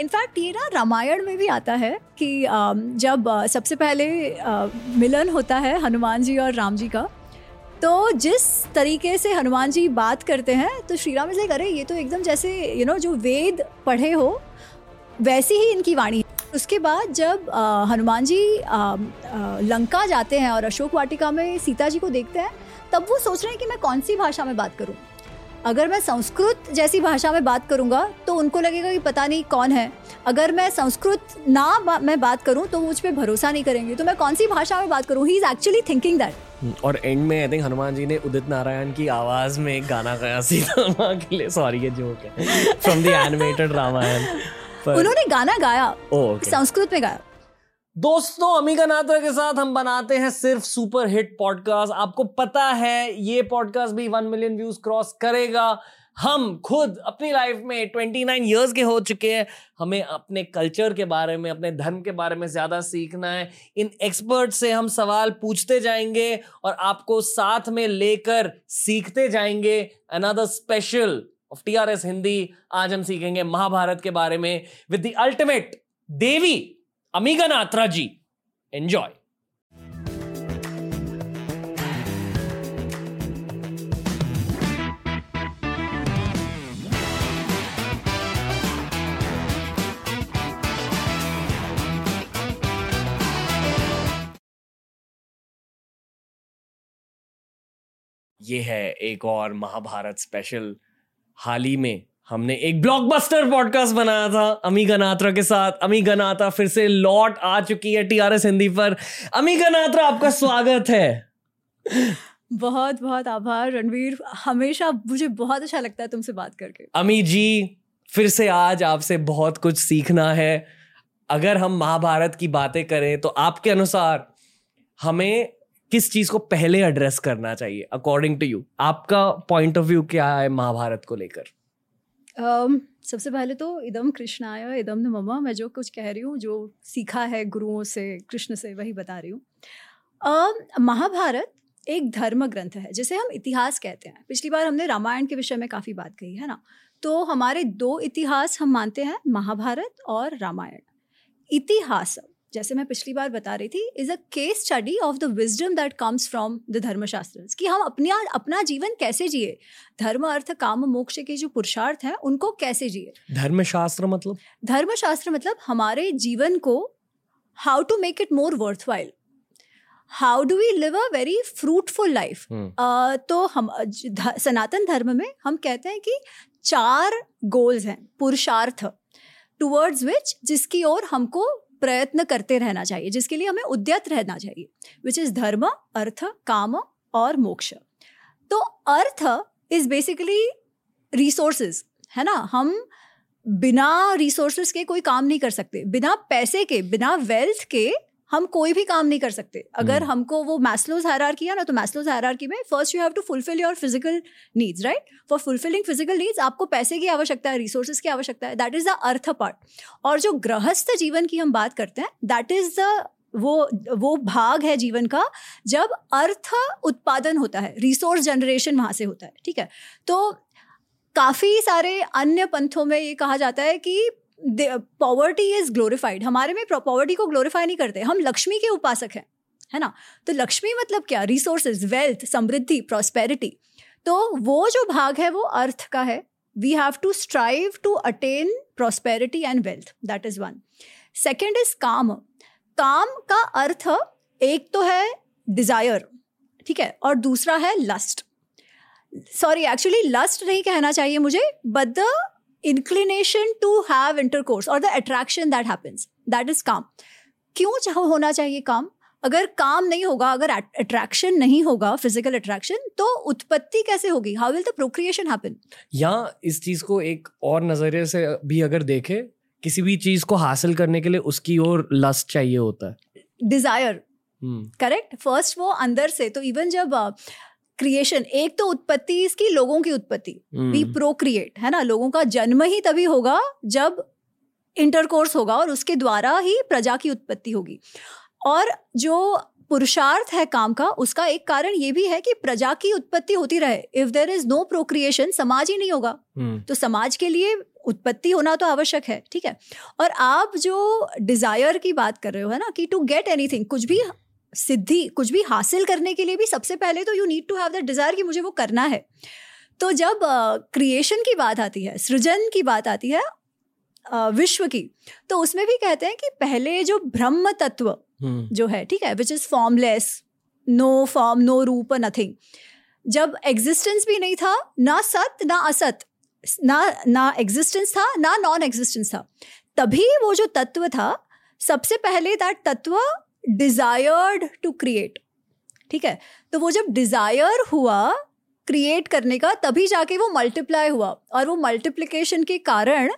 In fact ये ना रामायण में भी आता है कि जब सबसे पहले मिलन होता है हनुमान जी और राम जी का तो जिस तरीके से हनुमान जी बात करते हैं तो श्री राम इज़ अरे, ये तो एकदम जैसे यू नो जो वेद पढ़े हो, वैसी ही इनकी वाणी उसके बाद जब हनुमान जी लंका जाते हैं और अशोक वाटिका में सीता जी को देखते हैं, तब वो सोच रहे हैं कि मैं कौन सी भाषा में बात करूँ? अगर मैं संस्कृत जैसी भाषा में बात करूँगा तो उनको लगेगा कि पता नहीं कौन है। अगर मैं संस्कृत ना बा, मैं बात करूँ तो मुझ पर भरोसा नहीं करेंगे। तो मैं कौन सी भाषा में बात करूँ? He is actually thinking that और एंड में आई थिंक हनुमान जी ने उदित नारायण की आवाज़ में एक गाना गाया सीता के लिए। सॉरी ये जोक है। फ्रॉम द एनिमेटेड रामायण उन्होंने गाना गाया। संस्कृत में गाया। दोस्तों अमीका नात्रा के साथ हम बनाते हैं सिर्फ़ सुपर हिट पॉडकास्ट। आपको पता है, ये पॉडकास्ट भी वन मिलियन व्यूज़ क्रॉस करेगा। हम खुद अपनी लाइफ में 29 इयर्स के हो चुके हैं। हमें अपने कल्चर के बारे में, अपने धर्म के बारे में ज़्यादा सीखना है। इन एक्सपर्ट से हम सवाल पूछते जाएँगे और आपको साथ में लेकर सीखते जाएँगे। Another special of TRS Hindi आज हम सीखेंगे महाभारत के बारे में। With the ultimate Devi. Ami Ganatra ji enjoy ये है एक और महाभारत स्पेशल हाल ही में हमने एक ब्लॉकबस्टर पॉडकास्ट बनाया था अमी गनात्रा के साथ। अमी गनात्रा फिर से लौट आ चुकी है टीआरएस हिंदी पर। अमी गनात्रा आपका स्वागत है। बहुत बहुत आभार रणवीर। हमेशा मुझे बहुत अच्छा लगता है तुमसे बात करके। अमी जी फिर से आज आपसे बहुत कुछ सीखना है। अगर हम महाभारत की बातें करें तो आपके अनुसार हमें किस चीज़ को पहले एड्रेस करना चाहिए अकॉर्डिंग टू यू आपका पॉइंट ऑफ़ व्यू क्या है महाभारत को लेकर? Um, सबसे पहले तो इदम कृष्णाय इदम ममा मैं जो कुछ कह रही हूँ जो सीखा है गुरुओं से कृष्ण से वही बता रही हूँ। महाभारत एक धर्म ग्रंथ है जिसे हम इतिहास कहते हैं। पिछली बार हमने रामायण के विषय में काफ़ी बात कही है ना? तो हमारे दो इतिहास हम मानते हैं महाभारत और रामायण। इतिहास जैसे मैं पिछली बार बता रही थी is a case study of the wisdom that comes from the Dharmashastra कि हम अपने अपना जीवन कैसे जिए? धर्म अर्थ काम मोक्ष के जो पुरुषार्थ हैं उनको कैसे जिए? धर्मशास्त्र मतलब? धर्मशास्त्र मतलब हमारे जीवन को how to make it more worthwhile how do we live a very fruitful life तो हम सनातन धर्म में हम कहते हैं कि चार गोल्स हैं पुरुषार्थ टूवर्ड्स विच जिसकी ओर हमको प्रयत्न करते रहना चाहिए, जिसके लिए हमें उद्यत रहना चाहिए विच इज़ धर्म, अर्थ, काम और मोक्ष। तो अर्थ इज़ बेसिकली रिसोर्सेज है ना? हम बिना रिसोर्सेज के कोई काम नहीं कर सकते, बिना पैसे के, बिना वेल्थ के हम कोई भी काम नहीं कर सकते। अगर hmm. हमको वो मैस्लोज हायरार्की किया ना तो मैस्लोज हायरार्की में first you have to fulfil your physical needs right for fulfilling physical needs आपको पैसे की आवश्यकता है रिसोर्सेज की आवश्यकता है that is the artha part और जो गृहस्थ जीवन की हम बात करते हैं दैट इज़ द वो वो भाग है जीवन का जब अर्थ उत्पादन होता है रिसोर्स जनरेशन वहाँ से होता है ठीक है? तो काफ़ी सारे अन्य पंथों में ये कहा जाता है कि पॉवर्टी इज़ ग्लोरिफाइड हमारे में पॉवर्टी को ग्लोरीफाई नहीं करते। हम लक्ष्मी के उपासक हैं, है ना? तो लक्ष्मी मतलब क्या? रिसोर्सेज वेल्थ समृद्धि प्रॉस्पेरिटी तो वो जो भाग है, वो अर्थ का है। We have to strive to attain prosperity and wealth that is one second is kama. काम का अर्थ एक तो है डिज़ायर ठीक है? और दूसरा है लस्ट सॉरी एक्चुअली लस्ट नहीं कहना चाहिए मुझे but the inclination to have intercourse or the attraction that happens that is काम क्यों चाहो होना चाहिए काम? अगर काम नहीं होगा अगर अट्रैक्शन नहीं होगा फ़िज़िकल अट्रैक्शन तो उत्पत्ति कैसे होगी? How will the procreation happen या इस चीज़ को एक और नज़रिए से भी अगर देखे किसी भी चीज़ को हासिल करने के लिए उसकी ओर लस्ट चाहिए होता है। डिज़ायर करेक्ट फ़र्स्ट वो अंदर से तो इवन जब क्रिएशन एक तो उत्पत्ति इसकी लोगों की उत्पत्ति। वी प्रोक्रिएट है ना? लोगों का जन्म ही तभी होगा जब इंटरकोर्स होगा और उसके द्वारा ही प्रजा की उत्पत्ति होगी। और जो पुरुषार्थ है काम का उसका एक कारण ये भी है कि प्रजा की उत्पत्ति होती रहे। If there is no procreation समाज ही नहीं होगा। हम्म, तो समाज के लिए उत्पत्ति होना तो आवश्यक है ठीक है? और आप जो डिज़ायर की बात कर रहे हो है ना? कि टू गेट एनीथिंग कुछ भी सिद्धि कुछ भी हासिल करने के लिए भी सबसे पहले तो you need to have that desire कि मुझे वो करना है। तो जब क्रिएशन uh, की बात आती है सृजन की बात आती है अ, विश्व की तो उसमें भी कहते हैं कि पहले जो ब्रह्म तत्व हम्म, जो है ठीक है which is formless no form no roop nothing जब एग्जिस्टेंस भी नहीं था ना सत ना असत ना ना एग्जिस्टेंस था ना नॉन एग्जिस्टेंस था तभी वो जो तत्व था सबसे पहले दैट तत्व डिजायर्ड टू क्रिएट ठीक है? तो वो जब डिज़ायर हुआ क्रिएट करने का तभी जाके वो मल्टीप्लाई हुआ और वो मल्टीप्लिकेशन के कारण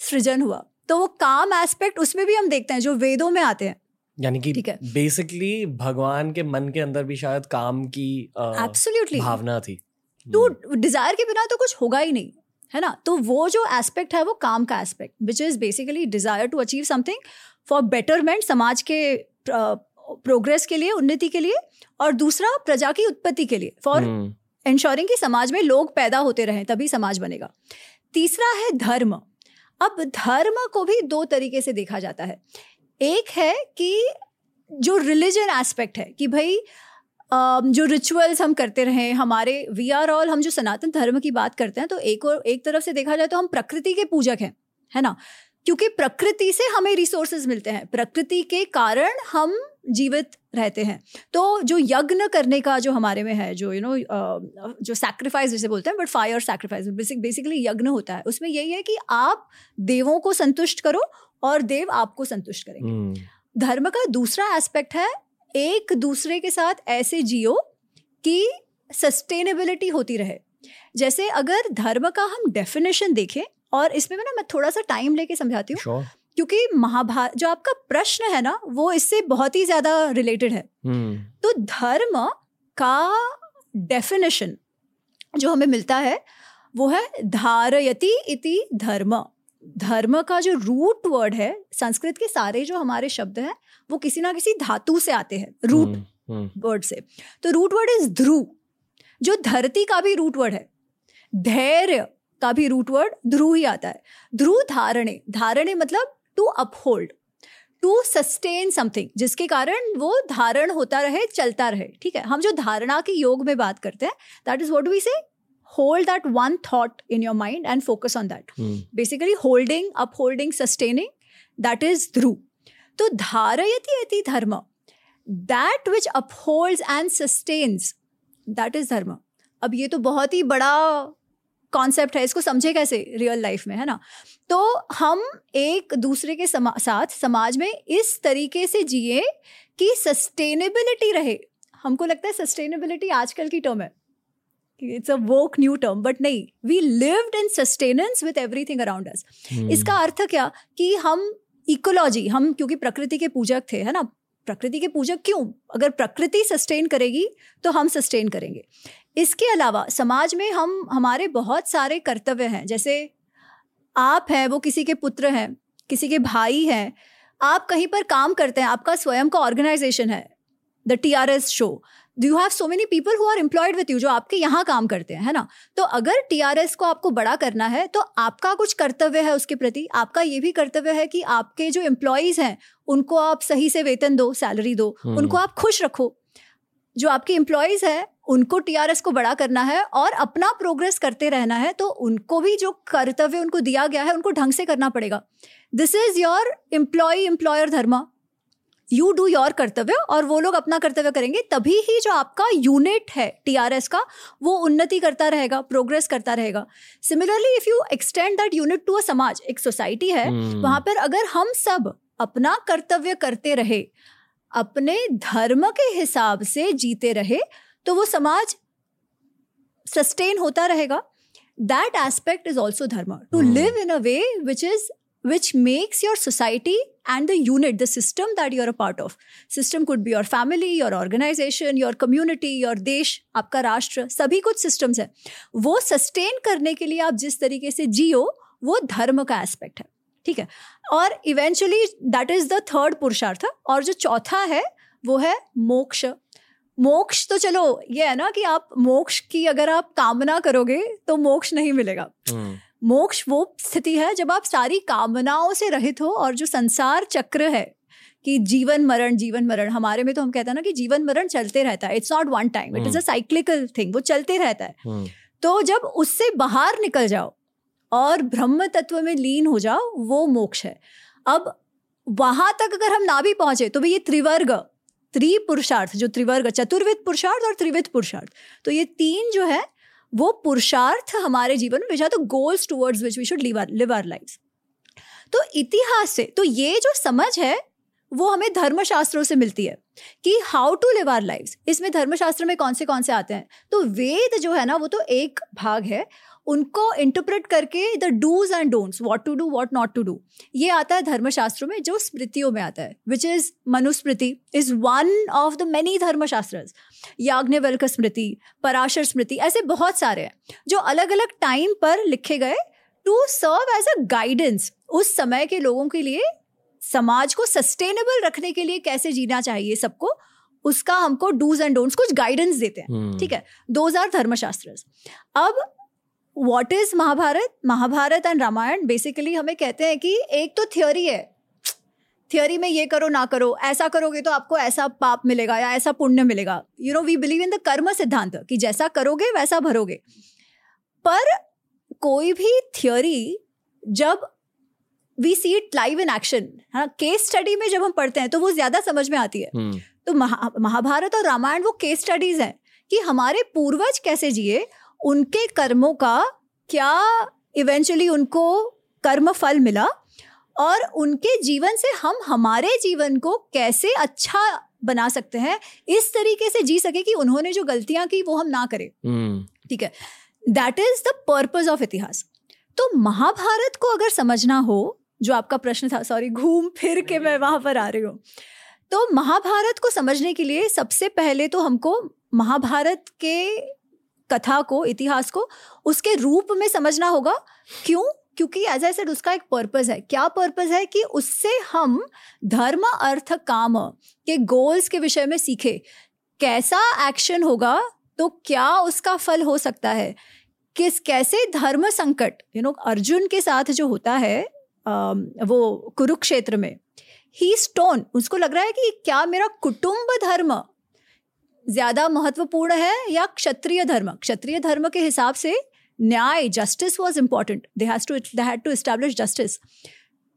सृजन हुआ। तो वो काम एस्पेक्ट उसमें भी हम देखते हैं जो वेदों में आते हैं। यानी कि ठीक है। बेसिकली भगवान के मन के अंदर भी शायद काम की एब्सोल्युटली भावना थी। तो डिज़ायर के बिना तो कुछ होगा ही नहीं है ना? तो वो जो एस्पेक्ट है वो काम का aspect which is basically desire to achieve something for betterment समाज के प्रोग्रेस के लिए उन्नति के लिए और दूसरा प्रजा की उत्पत्ति के लिए। फॉर हम्म, इंश्योरिंग कि समाज में लोग पैदा होते रहें तभी समाज बनेगा। तीसरा है धर्म। अब धर्म को भी दो तरीके से देखा जाता है। एक है कि जो रिलीजन एस्पेक्ट है कि भाई जो रिचुअल्स हम करते रहे हमारे वी आर ऑल हम जो सनातन धर्म की बात करते हैं तो एक और एक तरफ़ से देखा जाए तो हम प्रकृति के पूजक हैं है ना? क्योंकि प्रकृति से हमें रिसोर्सेज मिलते हैं। प्रकृति के कारण हम जीवित रहते हैं। तो जो यज्ञ करने का जो हमारे में है जो यू you नो know, जो सैक्रिफाइस जिसे बोलते हैं but fire sacrifice basic basically यज्ञ होता है। उसमें यही है कि आप देवों को संतुष्ट करो और देव आपको संतुष्ट करेंगे। हम्म, धर्म का दूसरा एस्पेक्ट है एक दूसरे के साथ ऐसे जियो कि सस्टेनेबिलिटी होती रहे। जैसे अगर धर्म का हम डेफिनेशन देखें और इसमें मैं ना मैं थोड़ा सा टाइम लेके समझाती हूँ sure, क्योंकि महाभारत जो आपका प्रश्न है ना वो इससे बहुत ही ज़्यादा रिलेटेड है। हम्म, तो धर्म का डेफिनेशन जो हमें मिलता है वो है धारयति इति धर्म। धर्म का जो रूट वर्ड है संस्कृत के सारे जो हमारे शब्द हैं वो किसी ना किसी धातु से आते हैं रूट हम्म, हम्म, वर्ड से। तो रूट वर्ड इज़ ध्रुव जो धरती का भी रूट वर्ड है। धैर्य का भी रूट वर्ड ध्रुव ही आता है। ध्रुव धारणे धारणे मतलब to uphold to sustain something जिसके कारण वो धारण होता रहे चलता रहे ठीक है? हम जो धारणा के योग में बात करते हैं that is what we say hold that one thought in your mind and focus on that basically holding holding upholding sustaining that is dhru तो धारयति इति धर्म that which uphold and sustains that is dharma. अब ये तो बहुत ही बड़ा concept है इसको समझे कैसे रियल लाइफ में है ना? तो हम एक दूसरे के समा, साथ समाज में इस तरीके से जिए कि सस्टेनेबिलिटी रहे। हमको लगता है सस्टेनेबिलिटी आजकल की टर्म है। It's a woke new term but नहीं we lived in sustenance with everything around us इसका अर्थ क्या? कि हम इकोलॉजी हम क्योंकि प्रकृति के पूजक थे है ना? प्रकृति के पूजक क्यों? अगर प्रकृति सस्टेन करेगी तो हम सस्टेन करेंगे। इसके अलावा, समाज में हम, हमारे बहुत सारे कर्तव्य हैं। जैसे, आप हैं, वो किसी के पुत्र हैं, किसी के भाई हैं। आप कहीं पर काम करते हैं, आपका स्वयं का ऑर्गेनाइजेशन है। The T R S show you have so many people who are employed with you जो आपके यहाँ काम करते हैं है ना? तो अगर टीआरएस को आपको बड़ा करना है तो आपका कुछ कर्तव्य है उसके प्रति? आपका ये भी कर्तव्य है कि आपके जो एम्प्लॉयज़ हैं उनको आप सही से वेतन दो सैलरी दो हम्म। उनको आप खुश रखो। जो आपके एम्प्लॉयज़ हैं उनको टीआरएस को बड़ा करना है और अपना प्रोग्रेस करते रहना है तो उनको भी जो कर्तव्य उनको दिया गया है उनको ढंग से करना पड़ेगा। This is your employ employer dharma. You do your kartavya और वो लोग अपना कर्तव्य करेंगे तभी ही जो आपका यूनिट है टीआरएस का वो उन्नति करता रहेगा प्रोग्रेस करता रहेगा। Similarly if you extend that unit to a samaj एक सोसाइटी है हम्म, वहाँ पर अगर हम सब अपना कर्तव्य करते रहे अपने धर्म के हिसाब से जीते रहे तो वो समाज सस्टेन होता रहेगा। That aspect is also dharma. To Hmm. Live in a way which is which makes your society and the unit the system that you're a part of system could be your family your organization your community your देश आपका राष्ट्र सभी कुछ systems है वो sustain करने के लिए आप जिस तरीके से जियो वो धर्म का एस्पेक्ट है ठीक है और eventually that is the third purushartha और जो चौथा है वो है मोक्ष मोक्ष तो चलो ये है ना कि आप मोक्ष की अगर आप कामना करोगे तो मोक्ष नहीं मिलेगा हम्म, मोक्ष वो स्थिति है जब आप सारी कामनाओं से रहित हो और जो संसार चक्र है कि जीवन मरण जीवन मरण हमारे में तो हम कहते हैं ना कि जीवन मरण चलते रहता है। It's not one time it is a cyclical thing वो चलते रहता है। हम्म, तो जब उससे बाहर निकल जाओ और ब्रह्म तत्व में लीन हो जाओ वो मोक्ष है। अब वहाँ तक अगर हम ना भी पहुँचे तो भी ये त्रिवर्ग त्रिपुरुषार्थ जो त्रिवर्ग चतुर्विध पुरुषार्थ और त्रिविध पुरुषार्थ तो ये तीन जो है वो पुरुषार्थ हमारे जीवन में the goals towards which we should live live our life तो इतिहास से तो ये जो समझ है, वो हमें धर्मशास्त्रों से मिलती है कि how to live our life इसमें धर्मशास्त्र में कौन से कौन से आते हैं? तो वेद जो है ना, वो तो एक भाग है उनको इंटरप्रेट करके the do's and don'ts what to do what not to do ये आता है धर्मशास्त्रों में जो स्मृतियों में आता है which is Manusmriti is one of the many Dharmashastra Yajnavalkya Smriti Parashar स्मृति ऐसे बहुत सारे हैं जो अलग अलग टाइम पर लिखे गए to serve as a guidance उस समय के लोगों के लिए समाज को सस्टेनेबल रखने के लिए कैसे जीना चाहिए सबको उसका हमको डूज एंड डोंट्स कुछ गाइडेंस देते हैं। हम्म, ठीक है? दोज आर धर्मशास्त्र अब what is Mahabharata Mahabharata and Ramayana basically हमें कहते हैं कि एक तो थियोरी है। थियोरी में ये करो ना करो ऐसा करोगे तो आपको ऐसा पाप मिलेगा या ऐसा पुण्य मिलेगा। You know we believe in the karma सिद्धांत कि जैसा करोगे वैसा भरोगे। पर कोई भी थियोरी जब we see it live in action हाँ केस स्टडी में जब हम पढ़ते हैं तो वो ज़्यादा समझ में आती है। हम्म, तो महा, महाभारत और रामायण वो केस स्टडीज़ हैं कि हमारे पूर्वज कैसे जिए उनके कर्मों का क्या इवेंचुअली उनको कर्म फल मिला? और उनके जीवन से हम हमारे जीवन को कैसे अच्छा बना सकते हैं? इस तरीके से जी सके कि उन्होंने जो गलतियाँ की वो हम ना करें। हम्म, ठीक है? That is the purpose of itihasa. तो महाभारत को अगर समझना हो जो आपका प्रश्न था सॉरी घूम फिर के मैं वहाँ पर आ रही हूँ। तो महाभारत को समझने के लिए सबसे पहले तो हमको महाभारत के कथा को, इतिहास को, उसके रूप में समझना होगा। क्यों? क्योंकि एज आई सेड उसका एक पर्पस है। क्या पर्पस है कि उससे हम धर्म, अर्थ, काम के गोल्स के विषय में सीखे। कैसा एक्शन होगा तो क्या उसका फल हो सकता है? किस, कैसे धर्म संकट यू नो अर्जुन के साथ जो होता है वो कुरुक्षेत्र में ही स्टोन उसको लग रहा है कि क्या मेरा कुटुंब धर्म ज़्यादा महत्वपूर्ण है या क्षत्रिय धर्म? क्षत्रिय धर्म के हिसाब से न्याय justice was important they has to they had to establish justice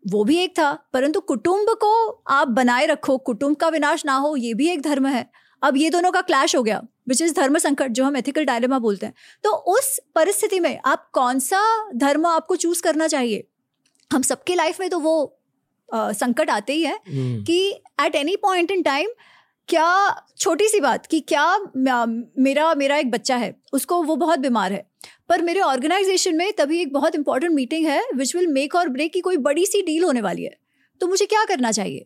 वो भी एक था परंतु कुटुंब को आप बनाए रखो कुटुंब का विनाश ना हो ये भी एक धर्म है। अब ये दोनों का क्लैश हो गया विच इज़ धर्म संकट जो हम एथिकल डायलेमा बोलते हैं। तो उस परिस्थिति में आप कौन सा धर्म आपको चूज़ करना चाहिए? हम सबके लाइफ में तो वो अ, संकट आते ही है हम्म, कि at any point in time क्या छोटी सी बात कि क्या मेरा मेरा एक बच्चा है, उसको वो बहुत बीमार है, पर मेरे ऑर्गेनाइजेशन में तभी एक बहुत इंपॉर्टेंट मीटिंग है which will make or break की कोई बड़ी सी डील होने वाली है तो मुझे क्या करना चाहिए?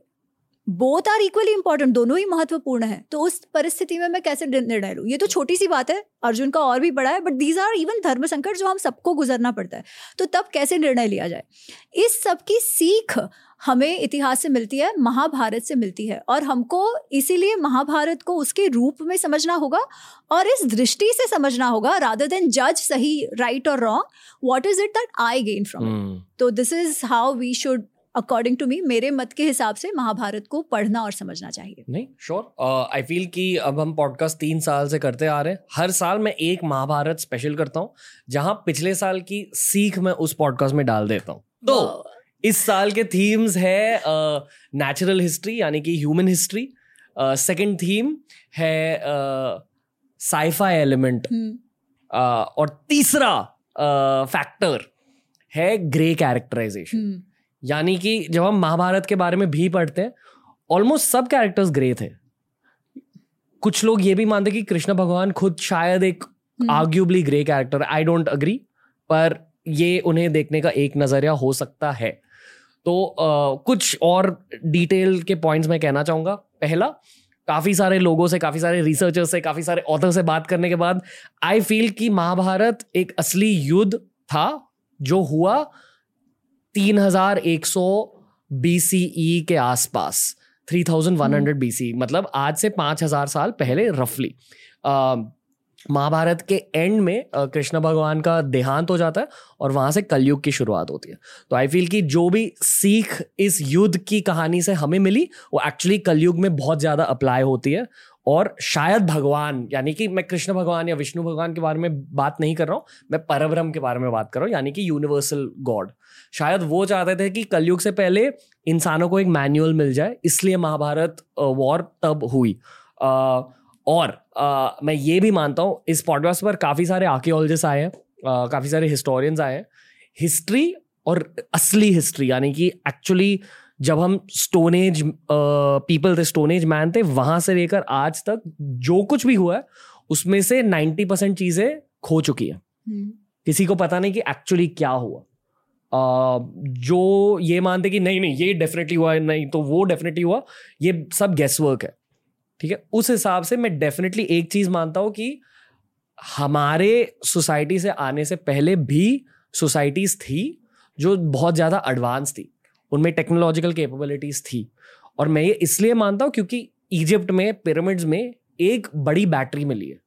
बोथ आर इक्वली इंपॉर्टेंट दोनों ही महत्वपूर्ण है। तो उस परिस्थिति में मैं कैसे निर्णय लूँ? ये तो छोटी सी बात है। अर्जुन का और भी बड़ा है बट दीज आर इवन धर्म संकट जो हम सबको गुजरना पड़ता है। तो तब कैसे निर्णय लिया जाए? इस सब की सीख हमें इतिहास से मिलती है महाभारत से मिलती है और हमको इसीलिए महाभारत को उसके रूप में समझना होगा और इस दृष्टि से समझना होगा रादर देन जज सही राइट और wrong what is it that I gain from तो this is how we should according to me मेरे मत के हिसाब से महाभारत को पढ़ना और समझना चाहिए। नहीं श्योर आई फील कि अब हम पॉडकास्ट तीन साल से करते आ रहे हैं। हर साल मैं एक महाभारत स्पेशल करता हूँ जहाँ पिछले साल की सीख मैं उस पॉडकास्ट में डाल देता हूँ। तो. इस साल के थीम्स है नेचुरल हिस्ट्री यानी कि ह्यूमन हिस्ट्री सेकंड थीम है साइफाई एलिमेंट हम्म, और तीसरा फैक्टर है ग्रे कैरेक्टराइजेशन हम्म, यानी कि जब हम महाभारत के बारे में भी पढ़ते हैं ऑलमोस्ट सब कैरेक्टर्स ग्रे थे। कुछ लोग ये भी मानते कि कृष्ण भगवान खुद शायद एक arguably grey character I don't agree पर ये उन्हें देखने का एक नज़रिया हो सकता है। तो अ, कुछ और डिटेल के पॉइंट्स मैं कहना चाहूँगा। पहला काफ़ी सारे लोगों से काफ़ी सारे रिसर्चर्स से काफ़ी सारे ऑथर से बात करने के बाद आई फील कि महाभारत एक असली युद्ध था जो हुआ 3100 BCE के आसपास three thousand one hundred B C मतलब आज से पाँच हज़ार साल पहले रफली महाभारत के एंड में कृष्ण भगवान का देहांत हो जाता है और वहाँ से कलयुग की शुरुआत होती है। तो आई फील कि जो भी सीख इस युद्ध की कहानी से हमें मिली वो एक्चुअली कलयुग में बहुत ज़्यादा अप्लाई होती है और शायद भगवान यानी कि मैं कृष्ण भगवान या विष्णु भगवान के बारे में बात नहीं कर रहा हूँ मैं परब्रह्म के बारे में बात कर रहा हूँ यानी कि यूनिवर्सल गॉड शायद वो चाहते थे कि कलयुग से पहले इंसानों को एक मैनुअल मिल जाए इसलिए महाभारत वॉर तब हुई। और आ, मैं ये भी मानता हूँ इस पॉडकास्ट पर काफ़ी सारे आर्कियोलॉजिस्ट आए हैं काफ़ी सारे हिस्टोरियंस आए हैं। हिस्ट्री और असली हिस्ट्री यानी कि एक्चुअली जब हम स्टोनेज पीपल थे स्टोनेज मैन थे वहाँ से लेकर आज तक जो कुछ भी हुआ है उसमें से नाइन्टी परसेंट चीज़ें खो चुकी है। हम्म। किसी को पता नहीं कि एक्चुअली क्या हुआ। जो ये मानते कि नहीं नहीं ये डेफिनेटली हुआ है नहीं तो वो डेफिनेटली हुआ। ये सब गेस वर्क है ठीक है? उस हिसाब से मैं डेफिनेटली एक चीज़ मानता हूँ कि हमारे सोसाइटी से आने से पहले भी सोसाइटीज थी जो बहुत ज़्यादा एडवांस थी। उनमें टेक्नोलॉजिकल कैपेबिलिटीज थी। और मैं ये इसलिए मानता हूँ क्योंकि इजिप्ट में पिरामिड्स में एक बड़ी बैटरी मिली है।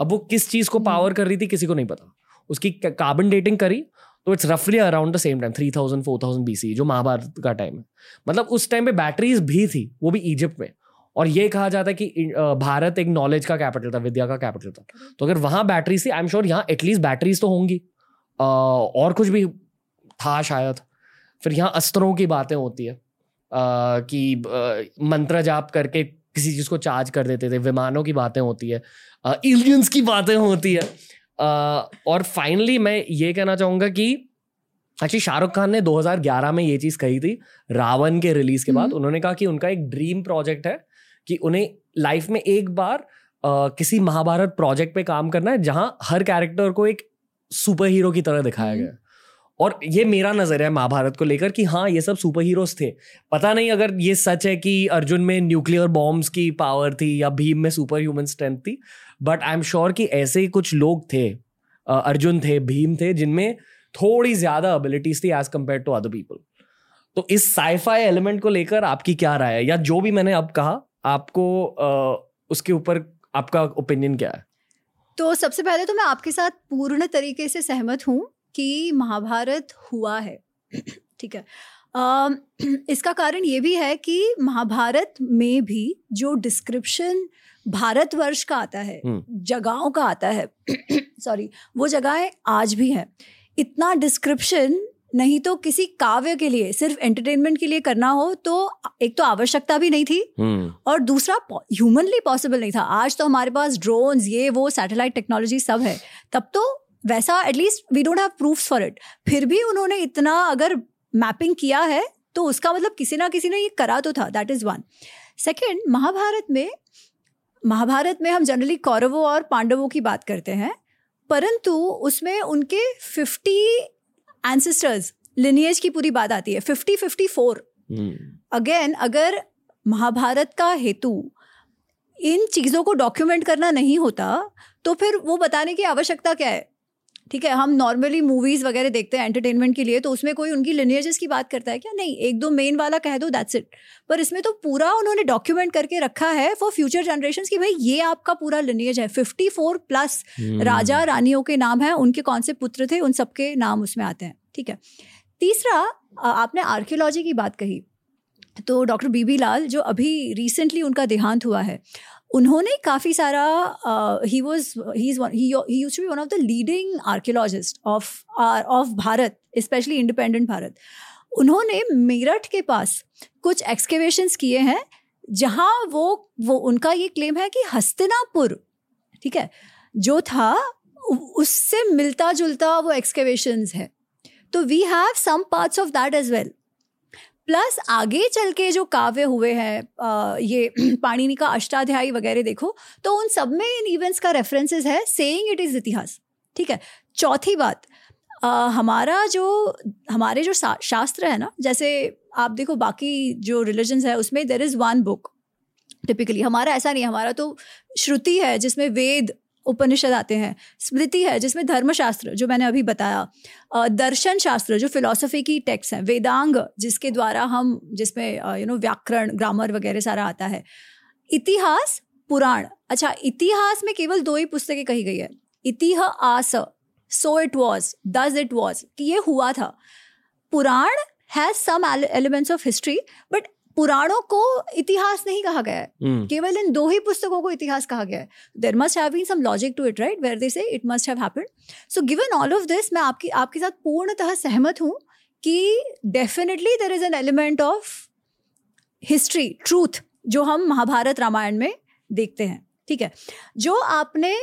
अब वो किस चीज़ को पावर कर रही थी किसी को नहीं पता। उसकी कार्बन डेटिंग करी तो इट्स रफली around the same time three thousand four thousand B C जो महाभारत का टाइम है। मतलब उस टाइम पे बैटरीज भी थी, वो भी इजिप्ट में। और ये कहा जाता है कि भारत एक नॉलेज का कैपिटल था, विद्या का कैपिटल था। तो अगर वहाँ बैटरी थी आई एम श्योर यहाँ एटलीस्ट बैटरीज तो होंगी। और कुछ भी था शायद। फिर यहाँ अस्त्रों की बातें होती है। कि मंत्र जाप करके किसी चीज़ को चार्ज कर देते थे, विमानों की बातें होती है। एलियंस की बातें होती है। और फाइनली मैं ये कहना चाहूँगा कि एक्चुअली शाहरुख खान ने 2011 में ये चीज़ कही थी रावण के रिलीज़ के बाद हम्म। उन्होंने कहा कि उनका एक ड्रीम प्रोजेक्ट है कि उन्हें लाइफ में एक बार आ, किसी महाभारत प्रोजेक्ट पे काम करना है जहाँ हर कैरेक्टर को एक सुपर हीरो की तरह दिखाया हम्म। गया और ये मेरा नज़र है महाभारत को लेकर कि हाँ ये सब सुपर हीरोज थे। पता नहीं अगर ये सच है कि अर्जुन में न्यूक्लियर बॉम्ब्स की पावर थी या भीम में सुपर ह्यूमन स्ट्रेंथ थी बट आई एम श्योर कि ऐसे ही कुछ लोग थे अर्जुन थे भीम थे जिनमें थोड़ी ज़्यादा एबिलिटीज थी as compare to other people तो इस साइफाई एलिमेंट को लेकर आपकी क्या राय है? या जो भी मैंने अब कहा आपको आ, उसके ऊपर आपका ओपिनियन क्या है? तो सबसे पहले तो मैं आपके साथ पूर्ण तरीके से सहमत हूँ। कि महाभारत हुआ है। ठीक है। आ, इसका कारण ये भी है कि महाभारत में भी जो डिस्क्रिप्शन भारतवर्ष का आता है हम्म। जगहों का आता है सॉरी वो जगहें आज भी हैं। इतना डिस्क्रिप्शन नहीं तो किसी काव्य के लिए सिर्फ़ एंटरटेनमेंट के लिए करना हो तो एक तो आवश्यकता भी नहीं थी हम्म। और दूसरा ह्यूमनली पॉसिबल नहीं था। आज तो हमारे पास ड्रोन ये वो सैटेलाइट टेक्नोलॉजी सब है। तब तो वैसा at least we don't have proofs for it फिर भी उन्होंने इतना अगर मैपिंग किया है तो उसका मतलब किसी ना किसी ने ये करा तो था that is one second Mahabharata में महाभारत में हम जनरली कौरवों और पांडवों की बात करते हैं परंतु उसमें उनके फिफ्टी एंसेस्टर्स लिनियज की पूरी बात आती है फिफ्टी फिफ्टी फोर अगेन अगर महाभारत का हेतु इन चीज़ों को डॉक्यूमेंट करना नहीं होता तो फिर वो बताने की आवश्यकता क्या है? ठीक है हम नॉर्मली मूवीज़ वगैरह देखते हैं एंटरटेनमेंट के लिए तो उसमें कोई उनकी लिनियजेस की बात करता है क्या? नहीं एक दो मेन वाला कह दो दैट्स इट पर इसमें तो पूरा उन्होंने डॉक्यूमेंट करके रखा है फॉर फ्यूचर जनरेशन की भाई ये आपका पूरा लिनियज है। फिफ्टी फोर प्लस राजा रानियों के नाम है उनके कौन से पुत्र थे उन सबके नाम उसमें आते हैं ठीक है? तीसरा आपने आर्कियोलॉजी की बात कही तो डॉक्टर बीबी लाल जो अभी रिसेंटली उनका देहांत हुआ है उन्होंने काफ़ी सारा he was he is he used to be one of the leading archaeologist of our of Bharat specially independent Bharat उन्होंने मेरठ के पास कुछ एक्सकेवेशंस किए हैं, जहाँ वो वो उनका ये क्लेम है कि हस्तिनापुर, ठीक है, जो था उससे मिलता जुलता वो एक्सकेवेशंस है। तो we have some parts of that as well plus आगे चल के जो काव्य हुए हैं ये पाणिनि का अष्टाध्यायी वगैरह देखो तो उन सब में इन इवेंट्स का रेफरेंसेस है सेइंग इट इज़ इतिहास। ठीक है? चौथी बात आ, हमारा जो हमारे जो शास्त्र है ना जैसे आप देखो बाकी जो रिलीजन्स है उसमें there is one book typically हमारा ऐसा नहीं हमारा तो श्रुति है जिसमें वेद उपनिषद आते हैं। स्मृति है, जिसमें धर्मशास्त्र, जो मैंने अभी बताया दर्शन शास्त्र जो फिलोसफी की टेक्स्ट हैं, वेदांग, जिसके द्वारा हम, जिसमें यू नो व्याकरण ग्रामर वगैरह सारा आता है। इतिहास, पुराण। अच्छा इतिहास में केवल दो ही पुस्तकें कही गई है। इतिह आस so it was this it was कि ये हुआ था। Purana has some elements of history but पुराणों को इतिहास नहीं कहा गया है। hmm. केवल इन दो ही पुस्तकों को इतिहास कहा गया है। There must have been some logic to it right where they say it must have happened so given all of this मैं आपकी आपके साथ पूर्णतः सहमत हूँ कि definitely there is an element of history truth जो हम महाभारत रामायण में देखते हैं। ठीक है? जो आपने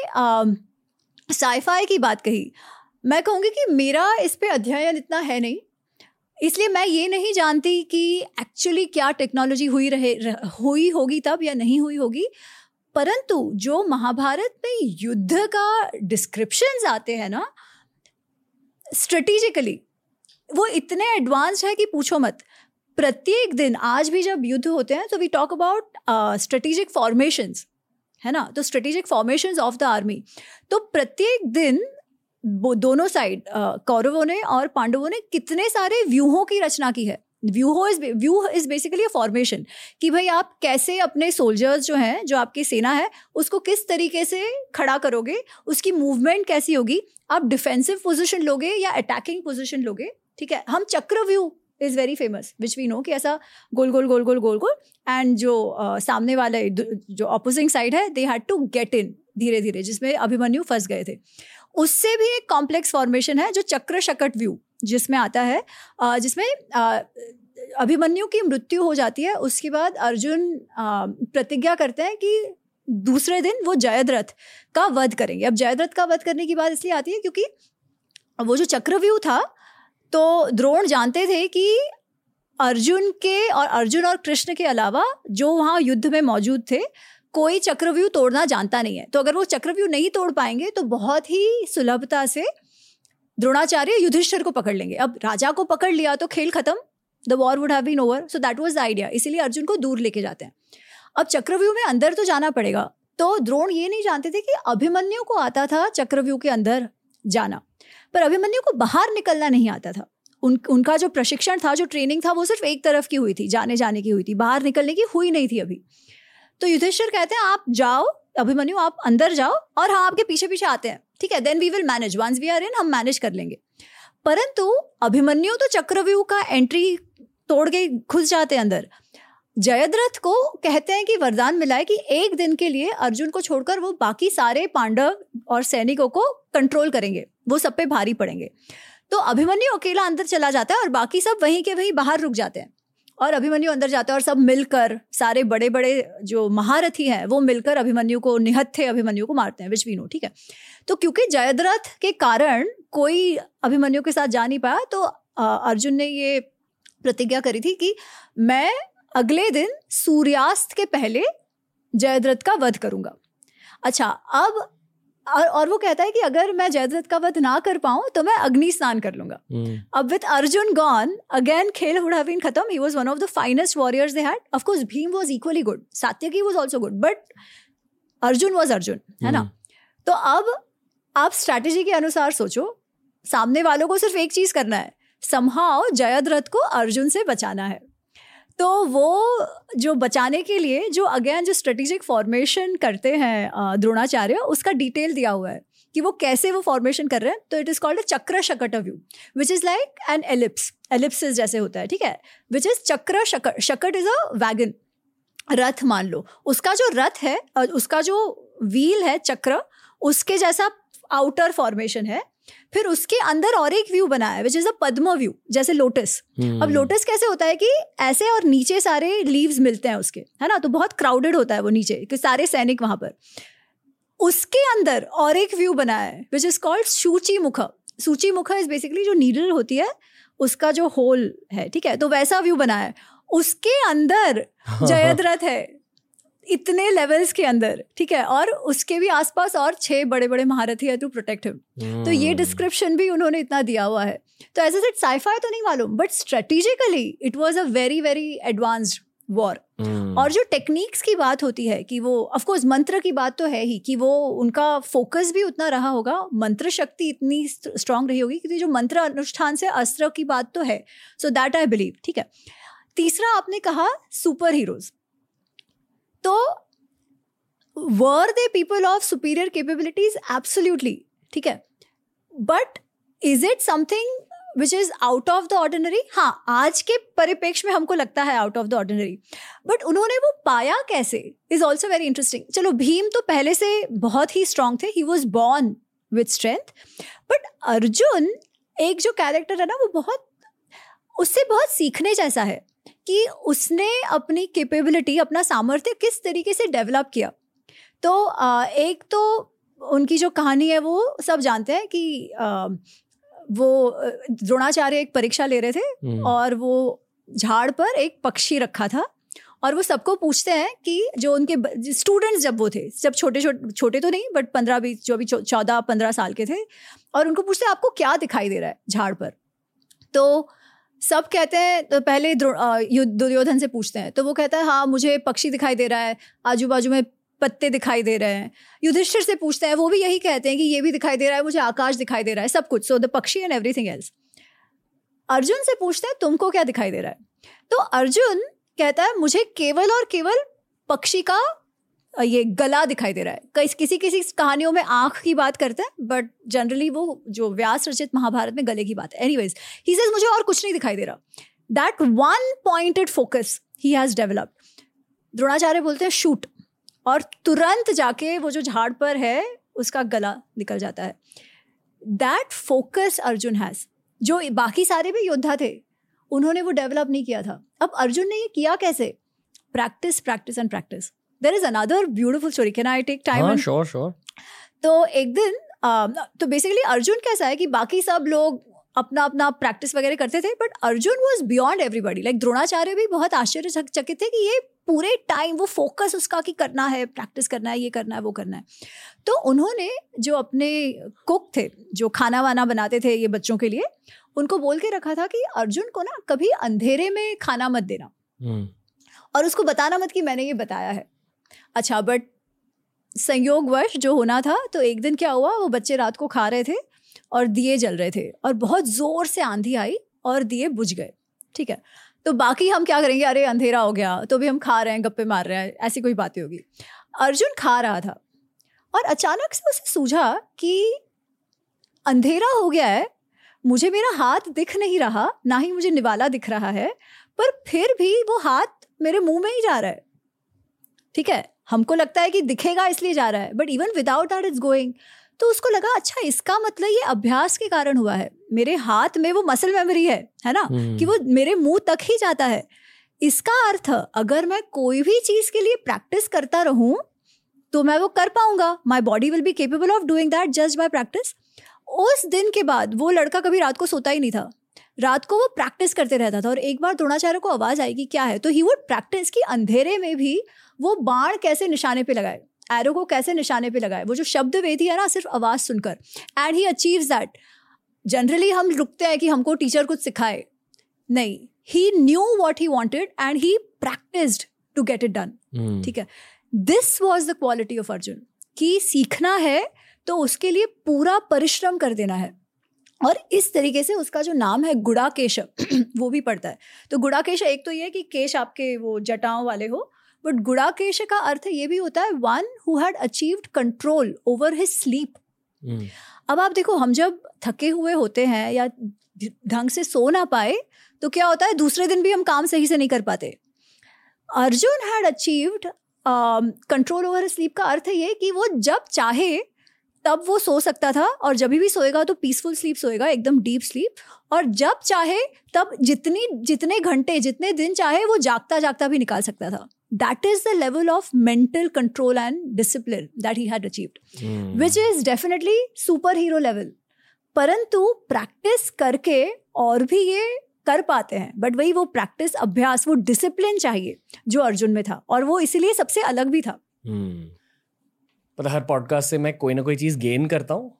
साइफाई की बात कही मैं कहूँगी कि मेरा इस पर अध्ययन इतना है नहीं। इसलिए मैं ये नहीं जानती कि एक्चुअली क्या टेक्नोलॉजी हुई रहे रह, हुई होगी तब या नहीं हुई होगी। परंतु जो महाभारत में युद्ध का डिस्क्रिप्शन आते हैं ना स्ट्रेटेजिकली वो इतने एडवांस है कि पूछो मत। प्रत्येक दिन आज भी जब युद्ध होते हैं तो we talk about strategic formations है ना? तो strategic formations of the army तो प्रत्येक दिन दोनों साइड कौरवों ने और पांडवों ने कितने सारे व्यूहों की रचना की है। Vyuha is vyuha is basically a formation कि भाई आप कैसे अपने सोल्जर्स जो हैं जो आपकी सेना है उसको किस तरीके से खड़ा करोगे उसकी मूवमेंट कैसी होगी? आप डिफेंसिव पोजिशन लोगे या अटैकिंग पोजिशन लोगे? ठीक है? हम chakra vyuha is very famous which we know कि ऐसा गोल गोल गोल गोल गोल गोल एंड जो uh, सामने वाले जो अपोजिंग साइड है they had to get in धीरे धीरे जिसमें अभिमन्यु फंस गए थे। उससे भी एक कॉम्प्लेक्स फॉर्मेशन है जो चक्र शकट व्यू जिसमें आता है जिसमें अभिमन्यु की मृत्यु हो जाती है। उसके बाद अर्जुन प्रतिज्ञा करते हैं कि दूसरे दिन वो जयद्रथ का वध करेंगे। अब जयद्रथ का वध करने की बात इसलिए आती है क्योंकि वो जो चक्रव्यूह था तो द्रोण जानते थे कि अर्जुन के और अर्जुन और कृष्ण के अलावा जो वहाँ युद्ध में मौजूद थे कोई चक्रव्यूह तोड़ना जानता नहीं है। तो अगर वो चक्रव्यूह नहीं तोड़ पाएँगे तो बहुत ही सुलभता से द्रोणाचार्य युधिष्ठर को पकड़ लेंगे। अब राजा को पकड़ लिया तो खेल खत्म। The war would have been over so that was the idea इसीलिए अर्जुन को दूर लेके जाते हैं। अब चक्रव्यूह में अंदर तो जाना पड़ेगा। तो द्रोण ये नहीं जानते थे कि अभिमन्यु को आता था चक्रव्यूह के अंदर जाना। पर अभिमन्यु को बाहर निकलना नहीं आता था। उन, उनका जो प्रशिक्षण था, जो ट्रेनिंग था, वो सिर्फ़ एक तरफ़ की हुई थी जाने जाने की हुई थी। बाहर निकलने की हुई नहीं थी अभी। तो युधिष्ठिर कहते हैं, आप जाओ, अभिमन्यु, आप अंदर जाओ और हम आपके पीछे पीछे आते हैं, ठीक है? Then we will manage once we are in हम मैनेज कर लेंगे. परंतु अभिमन्यु तो चक्रव्यूह का एंट्री तोड़ के घुस जाते हैं अंदर। जयद्रथ को कहते हैं कि वरदान मिला है कि एक दिन के लिए अर्जुन को छोड़कर वो बाकी सारे पांडव और सैनिकों को कंट्रोल करेंगे, वो सब पे भारी पड़ेंगे। तो अभिमन्यु अकेला अंदर चला जाता है और बाकी सब वहीं के वहीं बाहर रुक जाते हैं। और अभिमन्यु अंदर जाता है और सब मिलकर, सारे बड़े बड़े जो महारथी हैं, वो मिलकर अभिमन्यु को, निहत्थे अभिमन्यु को मारते हैं, विच वी नो, ठीक है? तो क्योंकि जयद्रथ के कारण कोई अभिमन्यु के साथ जा नहीं पाया तो अर्जुन ने ये प्रतिज्ञा करी थी कि मैं अगले दिन सूर्यास्त के पहले जयद्रथ का वध करूँगा। अच्छा अब और, और वो कहता है कि अगर मैं जयद्रथ का वध ना कर पाऊँ तो मैं अग्नि स्नान कर लूँगा। Hmm. अब विद अर्जुन गॉन अगेन खेल वुड हैव बीन खत्म. He was one of the finest warriors they had of course Bhim was equally good Satyaki was also good but Arjun was Arjun है ना? Hmm. तो अब आप strategy के अनुसार सोचो सामने वालों को सिर्फ़ एक चीज़ करना है। समहाव जयद्रथ को अर्जुन से बचाना है। तो वो जो बचाने के लिए जो अगेन जो स्ट्रेटेजिक फॉर्मेशन करते हैं द्रोणाचार्य, उसका डिटेल दिया हुआ है कि वो कैसे वो फॉर्मेशन कर रहे हैं। तो it is called a chakra shakat vyuha which is like an ellipse ellipsis जैसे होता है, ठीक है? विच इज़ चक्र शकट शकट इज़ अ वैगन रथ मान लो। उसका जो रथ है उसका जो व्हील है चक्र उसके जैसा आउटर फॉर्मेशन है फिर उसके अंदर और एक व्यू बनाया है which is a padma vyuha जैसे लोटस अब लोटस hmm. कैसे होता है कि ऐसे और नीचे सारे लीव्स मिलते हैं उसके है ना? तो बहुत क्राउडेड होता है वो नीचे कि सारे सैनिक वहाँ पर. उसके अंदर और एक व्यू बनाया है विच इज़ कॉल्ड सूची मुख सूची मुख इज़ बेसिकली जो नीडल होती है उसका जो होल है ठीक है? तो वैसा व्यू बनाया है. उसके अंदर जयद्रथ है इतने लेवल्स के अंदर ठीक है? और उसके भी आसपास और छह बड़े बड़े महारथी है टू प्रोटेक्ट हिम तो ये डिस्क्रिप्शन hmm. भी उन्होंने इतना दिया हुआ है। तो एज सेट साइफाई तो नहीं मालूम but strategically it was a very very advanced war. और जो टेक्निक्स की बात होती है कि वो ऑफ़ कोर्स मंत्र की बात तो है ही कि वो उनका फोकस भी उतना रहा होगा मंत्र शक्ति इतनी स्ट्रांग रही होगी क्योंकि जो मंत्र अनुष्ठान से अस्त्र की बात तो है सो दैट आई बिलीव ठीक है? तीसरा आपने कहा सुपर हीरोज तो were they people of superior capabilities absolutely ठीक है? But is it something which is out of the ordinary हाँ आज के परिप्रेक्ष्य में हमको लगता है out of the ordinary but उन्होंने वो पाया कैसे? इज़ ऑल्सो वेरी इंटरेस्टिंग चलो, भीम तो पहले से बहुत ही स्ट्रांग थे. He was born with strength but Arjun एक जो कैरेक्टर है ना, वो बहुत, उससे बहुत सीखने जैसा है. कि उसने अपनी कैपेबिलिटी अपना सामर्थ्य किस तरीके से डेवलप किया तो एक तो उनकी जो कहानी है वो सब जानते हैं कि वो द्रोणाचार्य एक परीक्षा ले रहे थे हम्म। और वो झाड़ पर एक पक्षी रखा था और वो सबको पूछते हैं कि जो उनके स्टूडेंट्स जब वो थे जब छोटे छोटे छोटे तो नहीं बट पंद्रह बीस जो भी चौदह पंद्रह साल के थे और उनको पूछते हैं आपको क्या दिखाई दे रहा है झाड़ पर तो सब कहते हैं तो पहले दुर्योधन से पूछते हैं तो वो कहता है हाँ मुझे पक्षी दिखाई दे रहा है आजू बाजू में पत्ते दिखाई दे रहे हैं। युधिष्ठिर से पूछते हैं, वो भी यही कहते हैं कि ये भी दिखाई दे रहा है, मुझे आकाश दिखाई दे रहा है, सब कुछ so the pakshi and everything else Arjun से पूछते हैं, तुमको क्या दिखाई दे रहा है? तो अर्जुन कहता है, मुझे केवल और केवल पक्षी का ये गला दिखाई दे रहा है। किसी किसी कहानियों में आँख की बात करते हैं बट जनरली वो जो व्यास रचित महाभारत में गले की बात है। एनीवेज ही सेज मुझे और कुछ नहीं दिखाई दे रहा। That one pointed focus he has developed Dronacharya बोलते हैं, शूट। और तुरंत जाके वो जो झाड़ पर है, उसका गला निकल जाता है। दैट फोकस अर्जुन हैज़ जो बाकी सारे भी योद्धा थे, उन्होंने वो डेवलप नहीं किया था। अब अर्जुन ने ये किया कैसे? Practice practice and practice there is another beautiful story can I take time sure sure तो एक दिन uh, तो बेसिकली अर्जुन कैसा है कि बाकी सब लोग अपना अपना प्रैक्टिस वगैरह करते थे but Arjun was beyond everybody like Dronacharya भी बहुत आश्चर्यचकित थे कि ये पूरे टाइम वो फोकस उसका कि करना है प्रैक्टिस करना है ये करना है वो करना है। तो उन्होंने जो अपने कुक थे जो खाना वाना बनाते थे ये बच्चों के लिए उनको बोल के रखा था कि अर्जुन को ना कभी अंधेरे में खाना मत देना। हम्म। और उसको बताना मत कि मैंने ये बताया है। अच्छा बट संयोगवश जो होना था तो एक दिन क्या हुआ, वो बच्चे रात को खा रहे थे और दिए जल रहे थे और बहुत ज़ोर से आंधी आई और दिए बुझ गए, ठीक है? तो बाकी हम क्या करेंगे, अरे अंधेरा हो गया तो भी हम खा रहे हैं, गप्पे मार रहे हैं, ऐसी कोई बातें होगी। अर्जुन खा रहा था और अचानक से उसे सूझा कि अंधेरा हो गया है, मुझे मेरा हाथ दिख नहीं रहा, ना ही मुझे निवाला दिख रहा है, पर फिर भी वो हाथ मेरे मुँह में ही जा रहा है। ठीक है हमको लगता है कि दिखेगा इसलिए जा रहा है but even without that is going तो उसको लगा अच्छा इसका मतलब ये अभ्यास के कारण हुआ है। मेरे हाथ में वो मसल मेमोरी है है ना? हम्म। कि वो मेरे मुँह तक ही जाता है। इसका अर्थ अगर मैं कोई भी चीज़ के लिए प्रैक्टिस करता रहूँ तो मैं वो कर पाऊँगा। My body will be capable of doing that just by practice उस दिन के बाद वो लड़का कभी रात को सोता ही नहीं था। रात को वो प्रैक्टिस करते रहता था और एक बार द्रोणाचार्य को आवाज़ आई कि क्या है? तो ही वुड प्रैक्टिस की अंधेरे में भी वो बाण कैसे निशाने पे लगाए? एरो को कैसे निशाने पे लगाए? वो जो शब्द वेदी है ना सिर्फ़ आवाज़ सुनकर। And he achieve that generally हम रुकते हैं कि हमको टीचर कुछ सिखाए। नहीं he knew what he wanted and he practised to get it done ठीक है? This was the quality of Arjun कि सीखना है तो उसके लिए पूरा परिश्रम कर देना है। और इस तरीके से उसका जो नाम है गुड़ाकेश वो भी पड़ता है। तो गुड़ाकेश एक तो ये कि केश आपके वो जटाओं वाले हो बट गुड़ाकेश का अर्थ ये भी होता है one who had achieved control over his sleep अब आप देखो हम जब थके हुए होते हैं या ढंग से सो ना पाए तो क्या होता है दूसरे दिन भी हम काम सही से नहीं कर पाते Arjun had achieved control over sleep का अर्थ ये कि वो जब चाहे तब वो सो सकता था और जब भी सोएगा तो पीसफुल स्लीप सोएगा एकदम डीप स्लीप और जब चाहे तब जितनी जितने घंटे जितने दिन चाहे वो जागता जागता भी निकाल सकता था that is the level of mental control and discipline that he had achieved mm. which is definitely superhero level. परंतु प्रैक्टिस करके और भी ये कर पाते हैं। बट वही वो प्रैक्टिस अभ्यास वो डिसिप्लिन चाहिए जो अर्जुन में था। और वो इसीलिए सबसे अलग भी था। Hmm. पता हर पॉडकास्ट से मैं कोई ना कोई चीज़ गेन करता हूँ।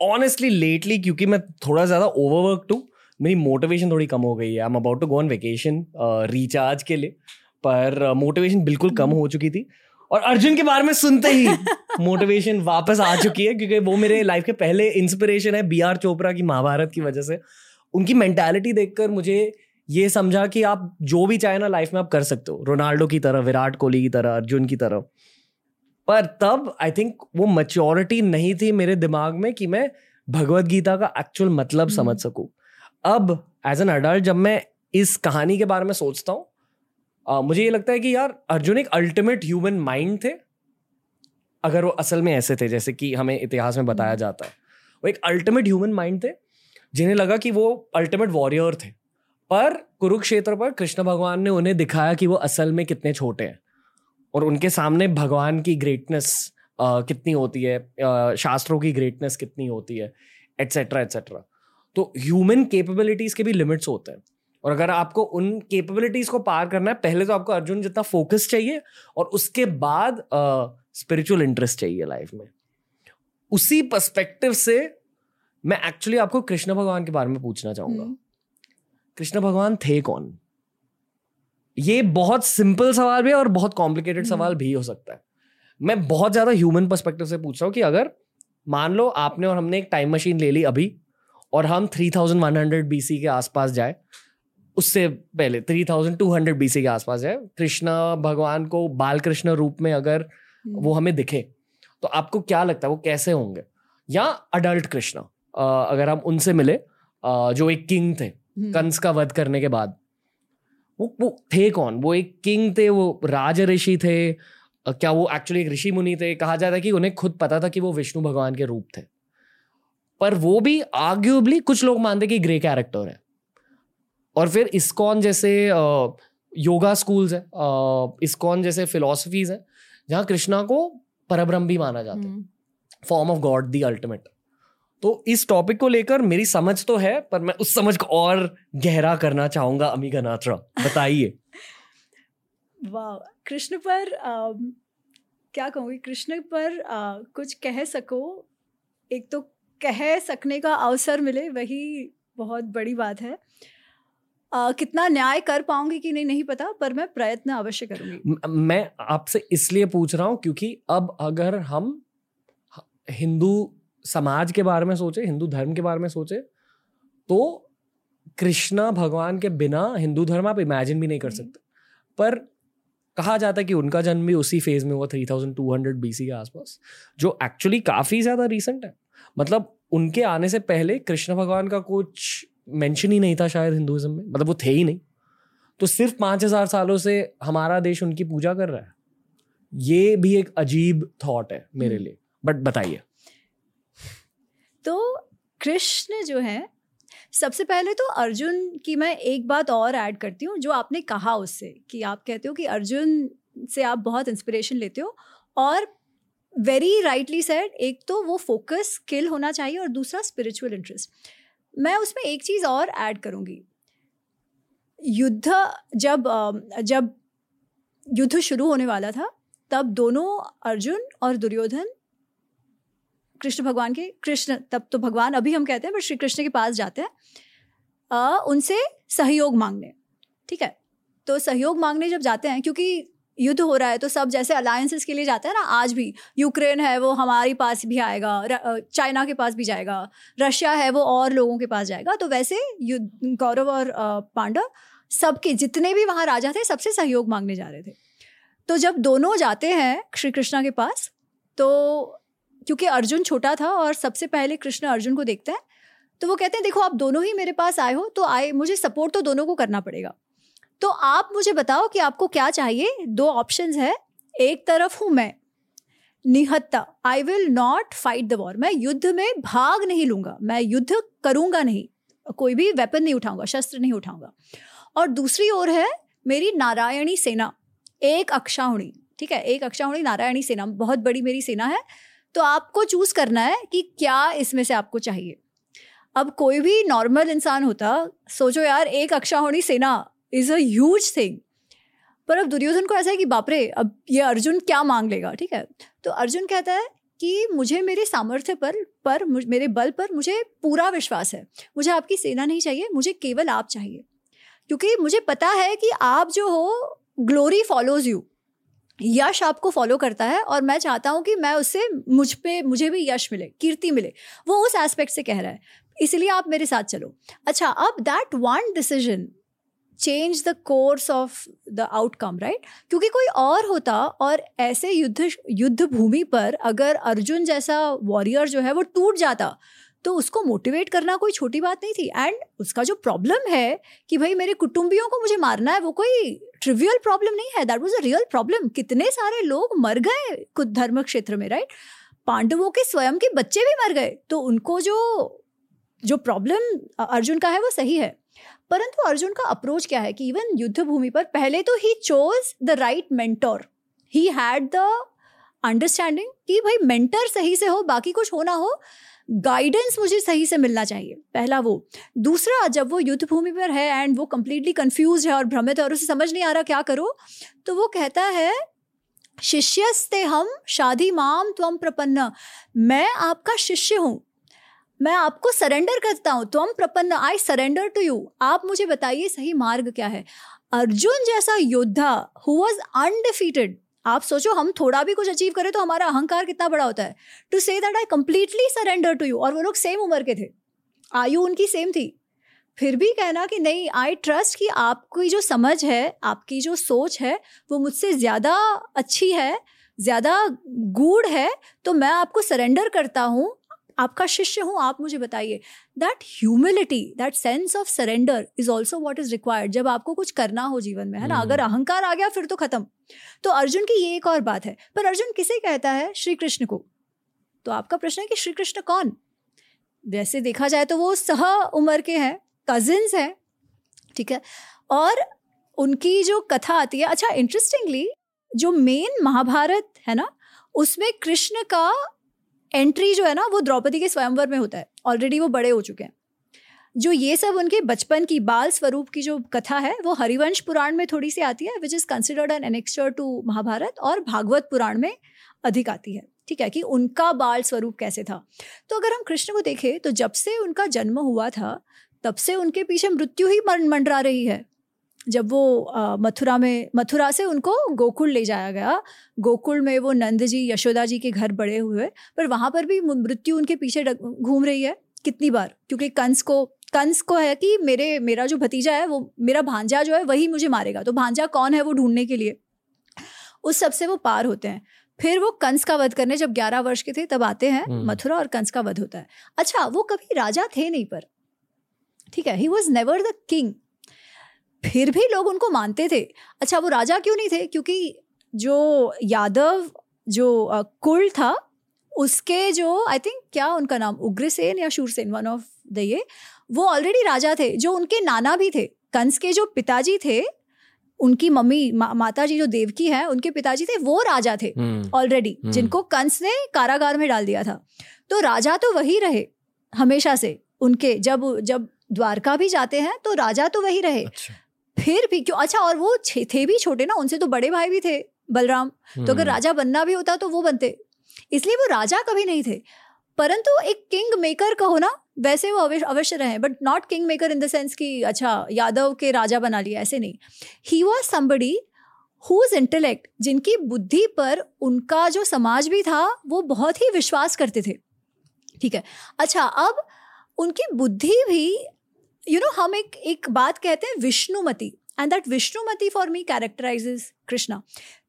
ऑनेस्टली लेटली क्योंकि मैं थोड़ा ज़्यादा ओवरवर्क टू मेरी मोटिवेशन थोड़ी कम हो गई है। I am about to go on vacation recharge के लिए। पर मोटिवेशन बिल्कुल कम हो चुकी थी। और अर्जुन के बारे में सुनते ही मोटिवेशन वापस आ चुकी है क्योंकि वो मेरे लाइफ के पहले इंस्पिरेशन है बी आर चोपड़ा की महाभारत की वजह से। उनकी मेंटालिटी देखकर मुझे ये समझा कि आप जो भी चाहे ना लाइफ में आप कर सकते हो। रोनाल्डो की तरह विराट कोहली की तरह अर्जुन की तरह। पर तब आई थिंक वो मच्योरिटी नहीं थी मेरे दिमाग में कि मैं भगवत गीता का एक्चुअल मतलब समझ हम्म। सकूँ। अब एज एन अडल्ट जब मैं इस कहानी के बारे में सोचता हूँ मुझे ये लगता है कि यार अर्जुन एक अल्टीमेट ह्यूमन माइंड थे अगर वो असल में ऐसे थे जैसे कि हमें इतिहास में बताया हम्म। जाता है। वो एक अल्टीमेट ह्यूमन माइंड थे जिन्हें लगा कि वो अल्टीमेट वॉरियर थे। पर कुरुक्षेत्र पर कृष्ण भगवान ने उन्हें दिखाया कि वो असल में कितने छोटे हैं। और उनके सामने भगवान की ग्रेटनेस कितनी होती है शास्त्रों की ग्रेटनेस कितनी होती है एट्सेट्रा एट्सेट्रा तो ह्यूमन केपेबिलिटीज के भी लिमिट्स होते हैं। और अगर आपको उन केपेबिलिटीज को पार करना है पहले तो आपको अर्जुन जितना फोकस चाहिए और उसके बाद स्पिरिचुअल इंटरेस्ट चाहिए लाइफ में उसी पर्सपेक्टिव से मैं एक्चुअली आपको कृष्ण भगवान के बारे में पूछना चाहूँगा हम्म। कृष्ण भगवान थे कौन ये बहुत सिंपल सवाल भी है और बहुत कॉम्प्लिकेटेड हम्म। सवाल भी हो सकता है मैं बहुत ज़्यादा ह्यूमन पर्सपेक्टिव से पूछ रहा हूँ कि अगर मान लो आपने और हमने एक टाइम मशीन ले ली अभी और हम 3100 बीसी के आसपास जाए उससे पहले 3200 बीसी के आसपास है। कृष्णा भगवान को बाल कृष्ण रूप में अगर हम्म। वो हमें दिखे तो आपको क्या लगता है वो कैसे होंगे? या अडल्ट कृष्ण अगर हम उनसे मिले जो एक किंग थे हम्म। कंस का वध करने के बाद वो वो थे कौन? वो एक किंग थे वो राज ऋषि थे क्या वो एक्चुअली एक ऋषि मुनि थे? कहा जाता है कि उन्हें खुद पता था कि वो विष्णु भगवान के रूप थे। पर वो भी आर्ग्यूबली कुछ लोग मानते कि ग्रे कैरेक्टर है। और फिर इस्कॉन जैसे योगा स्कूल्स है इस्कॉन जैसे फिलोसफीज है जहाँ कृष्णा को परब्रह्म भी माना जाता है। Form of God the ultimate तो इस टॉपिक को लेकर मेरी समझ तो है पर मैं उस समझ को और गहरा करना चाहूँगा अमी नाथरा बताइए। वाह कृष्ण पर आ, क्या कहूँगी? कृष्ण पर आ, कुछ कह सको। एक तो कह सकने का अवसर मिले वही बहुत बड़ी बात है। आ, कितना न्याय कर पाऊँगी कि नहीं नहीं पता पर मैं प्रयत्न अवश्य करूँगी। मैं आपसे इसलिए पूछ रहा हूँ क्योंकि अब अगर हम हिंदू समाज के बारे में सोचे हिंदू धर्म के बारे में सोचे तो कृष्णा भगवान के बिना हिंदू धर्म आप इमेजिन भी नहीं कर सकते। पर कहा जाता है कि उनका जन्म भी उसी फ़ेज़ में हुआ three thousand two hundred BC के आसपास जो एक्चुअली काफ़ी ज़्यादा रिसेंट है। मतलब उनके आने से पहले कृष्ण भगवान का कुछ मेंशन ही नहीं था शायद हिंदुइज्म में। मतलब वो थे ही नहीं। तो सिर्फ़ पाँच हज़ार सालों से हमारा देश उनकी पूजा कर रहा है। ये भी एक अजीब थॉट है मेरे हम्म। लिए। बट बताइए। तो कृष्ण जो है सबसे पहले तो अर्जुन की मैं एक बात और ऐड करती हूँ जो आपने कहा उससे कि आप कहते हो कि अर्जुन से आप बहुत इंस्पिरेशन लेते हो और वेरी राइटली सेड एक तो वो फोकस स्किल होना चाहिए और दूसरा स्पिरिचुअल इंटरेस्ट मैं उसमें एक चीज़ और ऐड करूँगी। युद्ध जब जब युद्ध शुरू होने वाला था, तब दोनों अर्जुन और दुर्योधन कृष्ण भगवान के, कृष्ण, तब तो भगवान अभी हम कहते हैं, बट श्री कृष्ण के पास जाते हैं उनसे सहयोग मांगने। ठीक है? तो सहयोग मांगने जब जाते हैं, क्योंकि युद्ध हो रहा है तो सब जैसे अलायंसेस के लिए जाते हैं ना, आज भी, यूक्रेन है, वो हमारे पास भी आएगा चाइना के पास भी जाएगा, रशिया है, वो और लोगों के पास जाएगा तो वैसे युद्ध, गौरव और पांडव, सबके जितने भी वहाँ राजा थे, सबसे सहयोग मांगने जा रहे थे। तो जब दोनों जाते हैं श्री कृष्णा के पास तो क्योंकि अर्जुन छोटा था और सबसे पहले कृष्ण अर्जुन को देखते हैं तो वो कहते हैं, देखो, आप दोनों ही मेरे पास आए हो तो आए, मुझे सपोर्ट तो दोनों को करना पड़ेगा। तो आप मुझे बताओ कि आपको क्या चाहिए? दो ऑप्शन है। एक तरफ़ हूँ मैं, निहत्ता। I will not fight the war मैं युद्ध में भाग नहीं लूँगा। मैं युद्ध करूँगा नहीं। कोई भी वेपन नहीं उठाऊँगा, शस्त्र नहीं उठाऊँगा। और दूसरी ओर है मेरी नारायणी सेना। एक अक्षाहुणी, ठीक है? एक अक्षाहुणी, नारायणी सेना। बहुत बड़ी मेरी सेना है। तो आपको चूज़ करना है कि क्या इसमें से आपको चाहिए। अब कोई भी नॉर्मल इंसान होता, सोचो यार, एक अक्षा होनी सेना इज़ अ ह्यूज थिंग पर अब दुर्योधन को ऐसा है कि बापरे, अब ये अर्जुन क्या मांग लेगा, ठीक है? तो अर्जुन कहता है कि मुझे मेरे सामर्थ्य पर पर मेरे बल पर मुझे पूरा विश्वास है। मुझे आपकी सेना नहीं चाहिए, मुझे केवल आप चाहिए। क्योंकि मुझे पता है कि आप जो हो ग्लोरी फॉलोज यू यश आपको फॉलो करता है और मैं चाहता हूँ कि मैं उससे मुझ पे, मुझे भी यश मिले, कीर्ति मिले। वो उस एस्पेक्ट से कह रहा है। इसलिए आप मेरे साथ चलो। अच्छा अब that one decision change the course of the outcome right क्योंकि कोई और होता और ऐसे युद्ध युद्ध भूमि पर अगर अर्जुन जैसा वॉरियर जो है वो टूट जाता तो उसको मोटिवेट करना कोई छोटी बात नहीं थी। एंड उसका जो प्रॉब्लम है कि भाई मेरे कुटुंबियों को मुझे मारना है, वो कोई ट्रिवियल प्रॉब्लम नहीं है। That was a real problem कितने सारे लोग मर गए कुछ धर्म क्षेत्र में राइट पांडवों के स्वयं के बच्चे भी मर गए। तो उनको जो जो प्रॉब्लम अर्जुन का है वो सही है। परंतु अर्जुन का अप्रोच क्या है कि इवन युद्ध भूमि पर पहले तो he chose the right mentor he had the understanding कि भाई मेंटर सही से हो, बाकी कुछ हो ना हो गाइडेंस मुझे सही से मिलना चाहिए। पहला वो। दूसरा, जब वो युद्ध भूमि पर है एंड वो कंप्लीटली कंफ्यूज है और भ्रमित है और उसे समझ नहीं आ रहा क्या करो तो वो कहता है, शिष्यस्ते हम, शादी माम त्वम प्रपन्न। मैं आपका शिष्य हूँ। मैं आपको सरेंडर करता हूँ। तुम प्रपन्न आई सरेंडर टू यू आप मुझे बताइए सही मार्ग क्या है? अर्जुन जैसा योद्धा हु वॉज़ अनडिफीटेड आप सोचो हम थोड़ा भी कुछ अचीव करें तो हमारा अहंकार कितना बड़ा होता है। To say that I completely surrender to you और वो लोग सेम उम्र के थे। आयु उनकी सेम थी। फिर भी कहना कि नहीं आई ट्रस्ट कि आपकी जो समझ है, आपकी जो सोच है, वो मुझसे ज़्यादा अच्छी है, ज़्यादा गूढ़ है तो मैं आपको सरेंडर करता हूँ। आपका शिष्य हूँ आप मुझे बताइए। That humility that sense of surrender is also what is required जब आपको कुछ करना हो जीवन में है ना? अगर हम्म। अहंकार आ गया फिर तो खत्म। तो अर्जुन की ये एक और बात है। पर अर्जुन किसे कहता है? श्री कृष्ण को। तो आपका प्रश्न है कि श्री कृष्ण कौन? वैसे देखा जाए तो वो सह उम्र के हैं कजिन्स हैं ठीक है? और उनकी जो कथा आती है अच्छा इंटरेस्टिंगली जो मेन महाभारत है ना? उसमें कृष्ण का एंट्री जो है ना, वो द्रौपदी के स्वयंवर में होता है। ऑलरेडी वो बड़े हो चुके हैं। जो ये सब उनके बचपन की, बाल स्वरूप की जो कथा है, वो हरिवंश पुराण में थोड़ी सी आती है which is considered an annexure to Mahabharata और भागवत पुराण में अधिक आती है। ठीक है कि उनका बाल स्वरूप कैसे था? तो अगर हम कृष्ण को देखें तो जब से उनका जन्म हुआ था, तब से उनके पीछे मृत्यु ही मंडरा रही है। जब वो मथुरा में मथुरा से उनको गोकुल ले जाया गया। गोकुल में वो नंद जी यशोदा जी के घर बड़े हुए पर वहाँ पर भी मृत्यु उनके पीछे घूम रही है कितनी बार? क्योंकि कंस को कंस को है कि मेरे मेरा जो भतीजा है वो मेरा भांजा जो है वही मुझे मारेगा। तो भांजा कौन है वो ढूँढने के लिए? उस सबसे वो पार होते हैं। फिर वो कंस का वध करने जब ग्यारह वर्ष के थे तब आते हैं हम्म। मथुरा और कंस का वध होता है। अच्छा वो कभी राजा थे नहीं पर। ठीक है he was never the king फिर भी लोग उनको मानते थे। अच्छा वो राजा क्यों नहीं थे? क्योंकि जो यादव जो कुल था उसके जो आई थिंक क्या उनका नाम? उग्रसेन या शूरसेन वन ऑफ़ द ये वो ऑलरेडी राजा थे जो उनके नाना भी थे। कंस के जो पिताजी थे उनकी मम्मी मा, माता जी जो देवकी है उनके पिताजी थे वो राजा थे ऑलरेडी हम्म, हम्म। जिनको कंस ने कारागार में डाल दिया था। तो राजा तो वही रहे हमेशा से उनके जब जब द्वारका भी जाते हैं तो राजा तो वही रहे। अच्छा। फिर भी क्यों अच्छा और वो थे भी छोटे ना उनसे तो बड़े भाई भी थे बलराम। तो अगर हम्म। राजा बनना भी होता तो वो बनते। इसलिए वो राजा कभी नहीं थे। परंतु एक किंग मेकर कहो ना वैसे वो अवश्य रहे but not king maker in the sense कि अच्छा यादव के राजा बना लिया ऐसे नहीं। He was somebody whose intellect जिनकी बुद्धि पर उनका जो समाज भी था वो बहुत ही विश्वास करते थे। ठीक है? अच्छा अब उनकी बुद्धि भी यू नो हम एक एक बात कहते हैं Vishnumati and that Vishnumati for me characterises Krishna.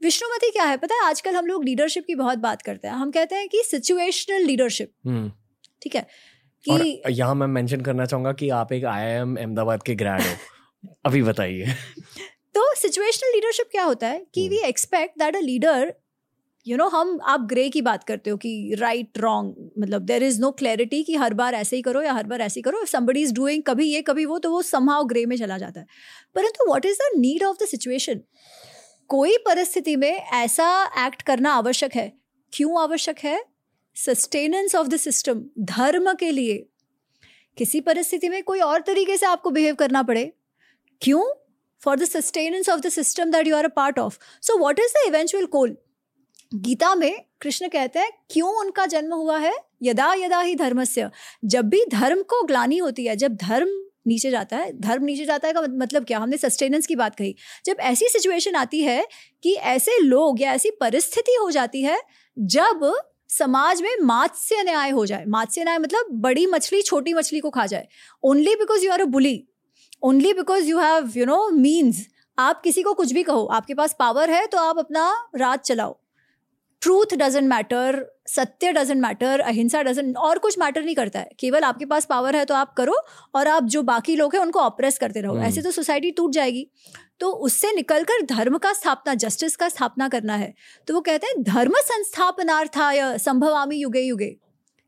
Vishnumati क्या है? पता है आजकल हम लोग लीडरशिप की बहुत बात करते हैं। हम कहते हैं कि सिचुएशनल लीडरशिप हम्म। ठीक है? कि यहाँ मैं मेंशन करना चाहूँगा कि आप एक आईआईएम अहमदाबाद के ग्रेड हो। अभी बताइए। तो सिचुएशनल लीडरशिप क्या होता है? कि we expect that a leader you know हम, आप ग्रे की बात करते हो कि राइट रॉन्ग मतलब देर इज़ नो क्लैरिटी कि हर बार ऐसे ही करो या हर बार ऐसे ही करो। समबडी इज़ डूइंग कभी ये, कभी वो तो वो समहाउ ग्रे में चला जाता है। परंतु what is the need of the situation कोई परिस्थिति में ऐसा एक्ट करना आवश्यक है। क्यों आवश्यक है? सस्टेनेंस ऑफ़ द सिस्टम धर्म के लिए। किसी परिस्थिति में कोई और तरीके से आपको बिहेव करना पड़े। क्यों? For the sustenance of the system that you are a part of so what is the eventual goal Gita में कृष्ण कहते हैं, क्यों उनका जन्म हुआ है? यदा यदा ही धर्मस्य। जब भी धर्म को ग्लानी होती है, जब धर्म नीचे जाता है, धर्म नीचे जाता है का मतलब क्या? हमने सस्टेनेंस की बात कही। जब ऐसी सिचुएशन आती है कि ऐसे लोग या ऐसी परिस्थिति हो जाती है, जब समाज में मात्स्य न्याय हो जाए, मात्स्य न्याय मतलब बड़ी मछली छोटी मछली को खा जाए। Only because you are a bully only because you have you know means आप किसी को कुछ भी कहो, आपके पास पावर है तो आप अपना राज चलाओ। Truth doesn't matter satya doesn't matter ahimsa doesn't और कुछ मैटर नहीं करता है। केवल आपके पास पावर है तो आप करो और आप जो बाकी लोग हैं उनको ऑपरेस करते रहो। ऐसे तो सोसाइटी टूट जाएगी। तो उससे निकलकर धर्म का स्थापना जस्टिस का स्थापना करना है। तो वो कहते हैं धर्म संस्थापनार्थाय संभवामी युगे युगे।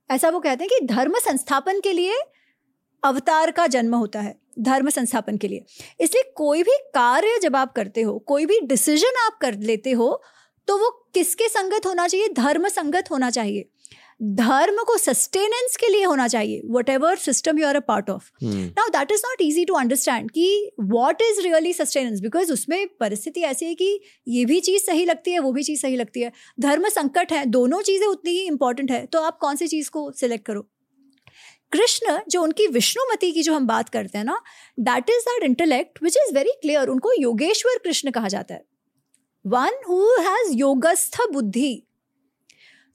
ऐसा वो कहते हैं कि धर्म संस्थापन के लिए अवतार का जन्म होता है धर्म संस्थापन के लिए। इसलिए कोई भी कार्य जब आप करते हो कोई भी डिसीज़न आप कर लेते हो तो वो किसके संगत होना चाहिए? धर्म संगत होना चाहिए। धर्म को सस्टेनेंस के लिए होना चाहिए whatever system you are a part of now that is not easy to understand कि what is really sustenance because उसमें परिस्थिति ऐसी है कि ये भी चीज़ सही लगती है वो भी चीज़ सही लगती है। धर्म संकट है दोनों चीज़ें उतनी ही इंपॉर्टेंट है तो आप कौन सी चीज़ को सिलेक्ट करो? कृष्ण जो उनकी विष्णुमती की जो हम बात करते हैं ना that is that intellect which is very clear उनको योगेश्वर कृष्ण कहा जाता है। वन हु हैज़ योगस्थ बुद्धि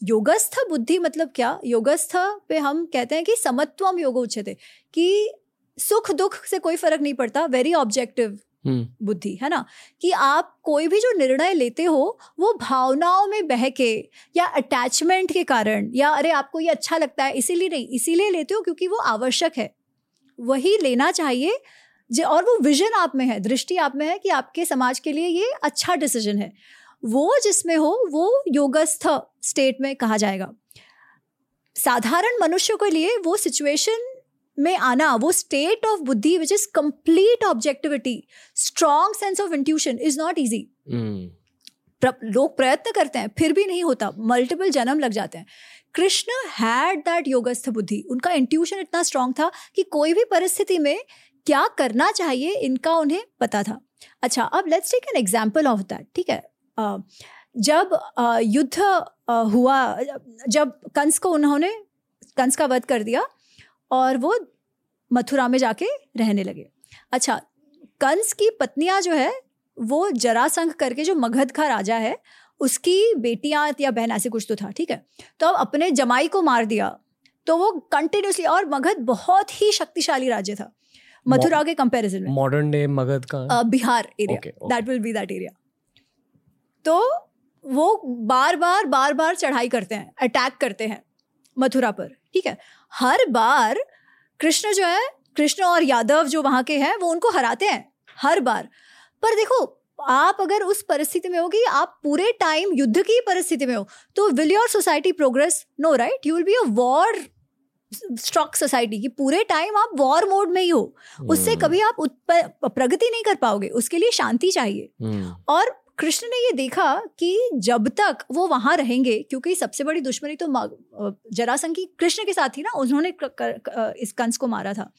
योगस्थ बुद्धि मतलब क्या? योगस्थ पे हम कहते हैं कि समत्वम योग उच्चते कि सुख दुख से कोई फ़र्क नहीं पड़ता वेरी ऑब्जेक्टिव हम्म। बुद्धि है ना? कि आप कोई भी जो निर्णय लेते हो वो भावनाओं में बह के या अटैचमेंट के कारण या अरे आपको ये अच्छा लगता है इसीलिए नहीं इसीलिए लेते हो क्योंकि वो आवश्यक है। वही लेना चाहिए और वो विजन आप में है दृष्टि आप में है कि आपके समाज के लिए ये अच्छा डिसीज़न है। वो जिसमें हो वो योगस्थ स्टेट में कहा जाएगा। साधारण मनुष्य के लिए वो सिचुएशन में आना वो state of buddhi which is complete objectivity strong sense of intuition is not easy लोग प्रयत्न करते हैं फिर भी नहीं होता मल्टीपल जन्म लग जाते हैं। कृष्ण हैड दैट योगस्थ बुद्धि उनका इंट्यूशन इतना स्ट्रांग था कि कोई भी परिस्थिति में क्या करना चाहिए इनका उन्हें पता था। अच्छा अब let's take an example of that ठीक है? जब युद्ध हुआ, जब कंस को उन्होंने, कंस का वध कर दिया और वो मथुरा में जाके रहने लगे। अच्छा कंस की पत्नियाँ जो है, वो जरासंघ करके जो मगध का राजा है, उसकी बेटियाँ या बहन, ऐसे कुछ तो था, ठीक है? तो अब अपने जमाई को मार दिया तो वो कंटिन्यूसली और मगध बहुत ही शक्तिशाली राज्य था। मथुरा के कंपैरिजन में। मॉडर्न डे मगध का? Bihar area that will be that area तो वो बार बार बार बार चढ़ाई करते हैं अटैक करते हैं मथुरा पर ठीक है? हर बार कृष्ण जो है कृष्ण और यादव जो वहाँ के हैं वो उनको हराते हैं हर बार। पर देखो आप अगर उस परिस्थिति में हो कि आप पूरे टाइम युद्ध की परिस्थिति में हो तो will your society progress no right you will be a war struck society की पूरे टाइम आप वॉर मोड में ही हो। उससे hmm. कभी आप प्रगति नहीं कर पाओगे। उसके लिए शांति चाहिए। Hmm. और कृष्ण ने ये देखा कि जब तक वो वहाँ रहेंगे क्योंकि सबसे बड़ी दुश्मनी तो जरासंघ की कृष्ण के साथ ही ना उन्होंने इस कंस को मारा था।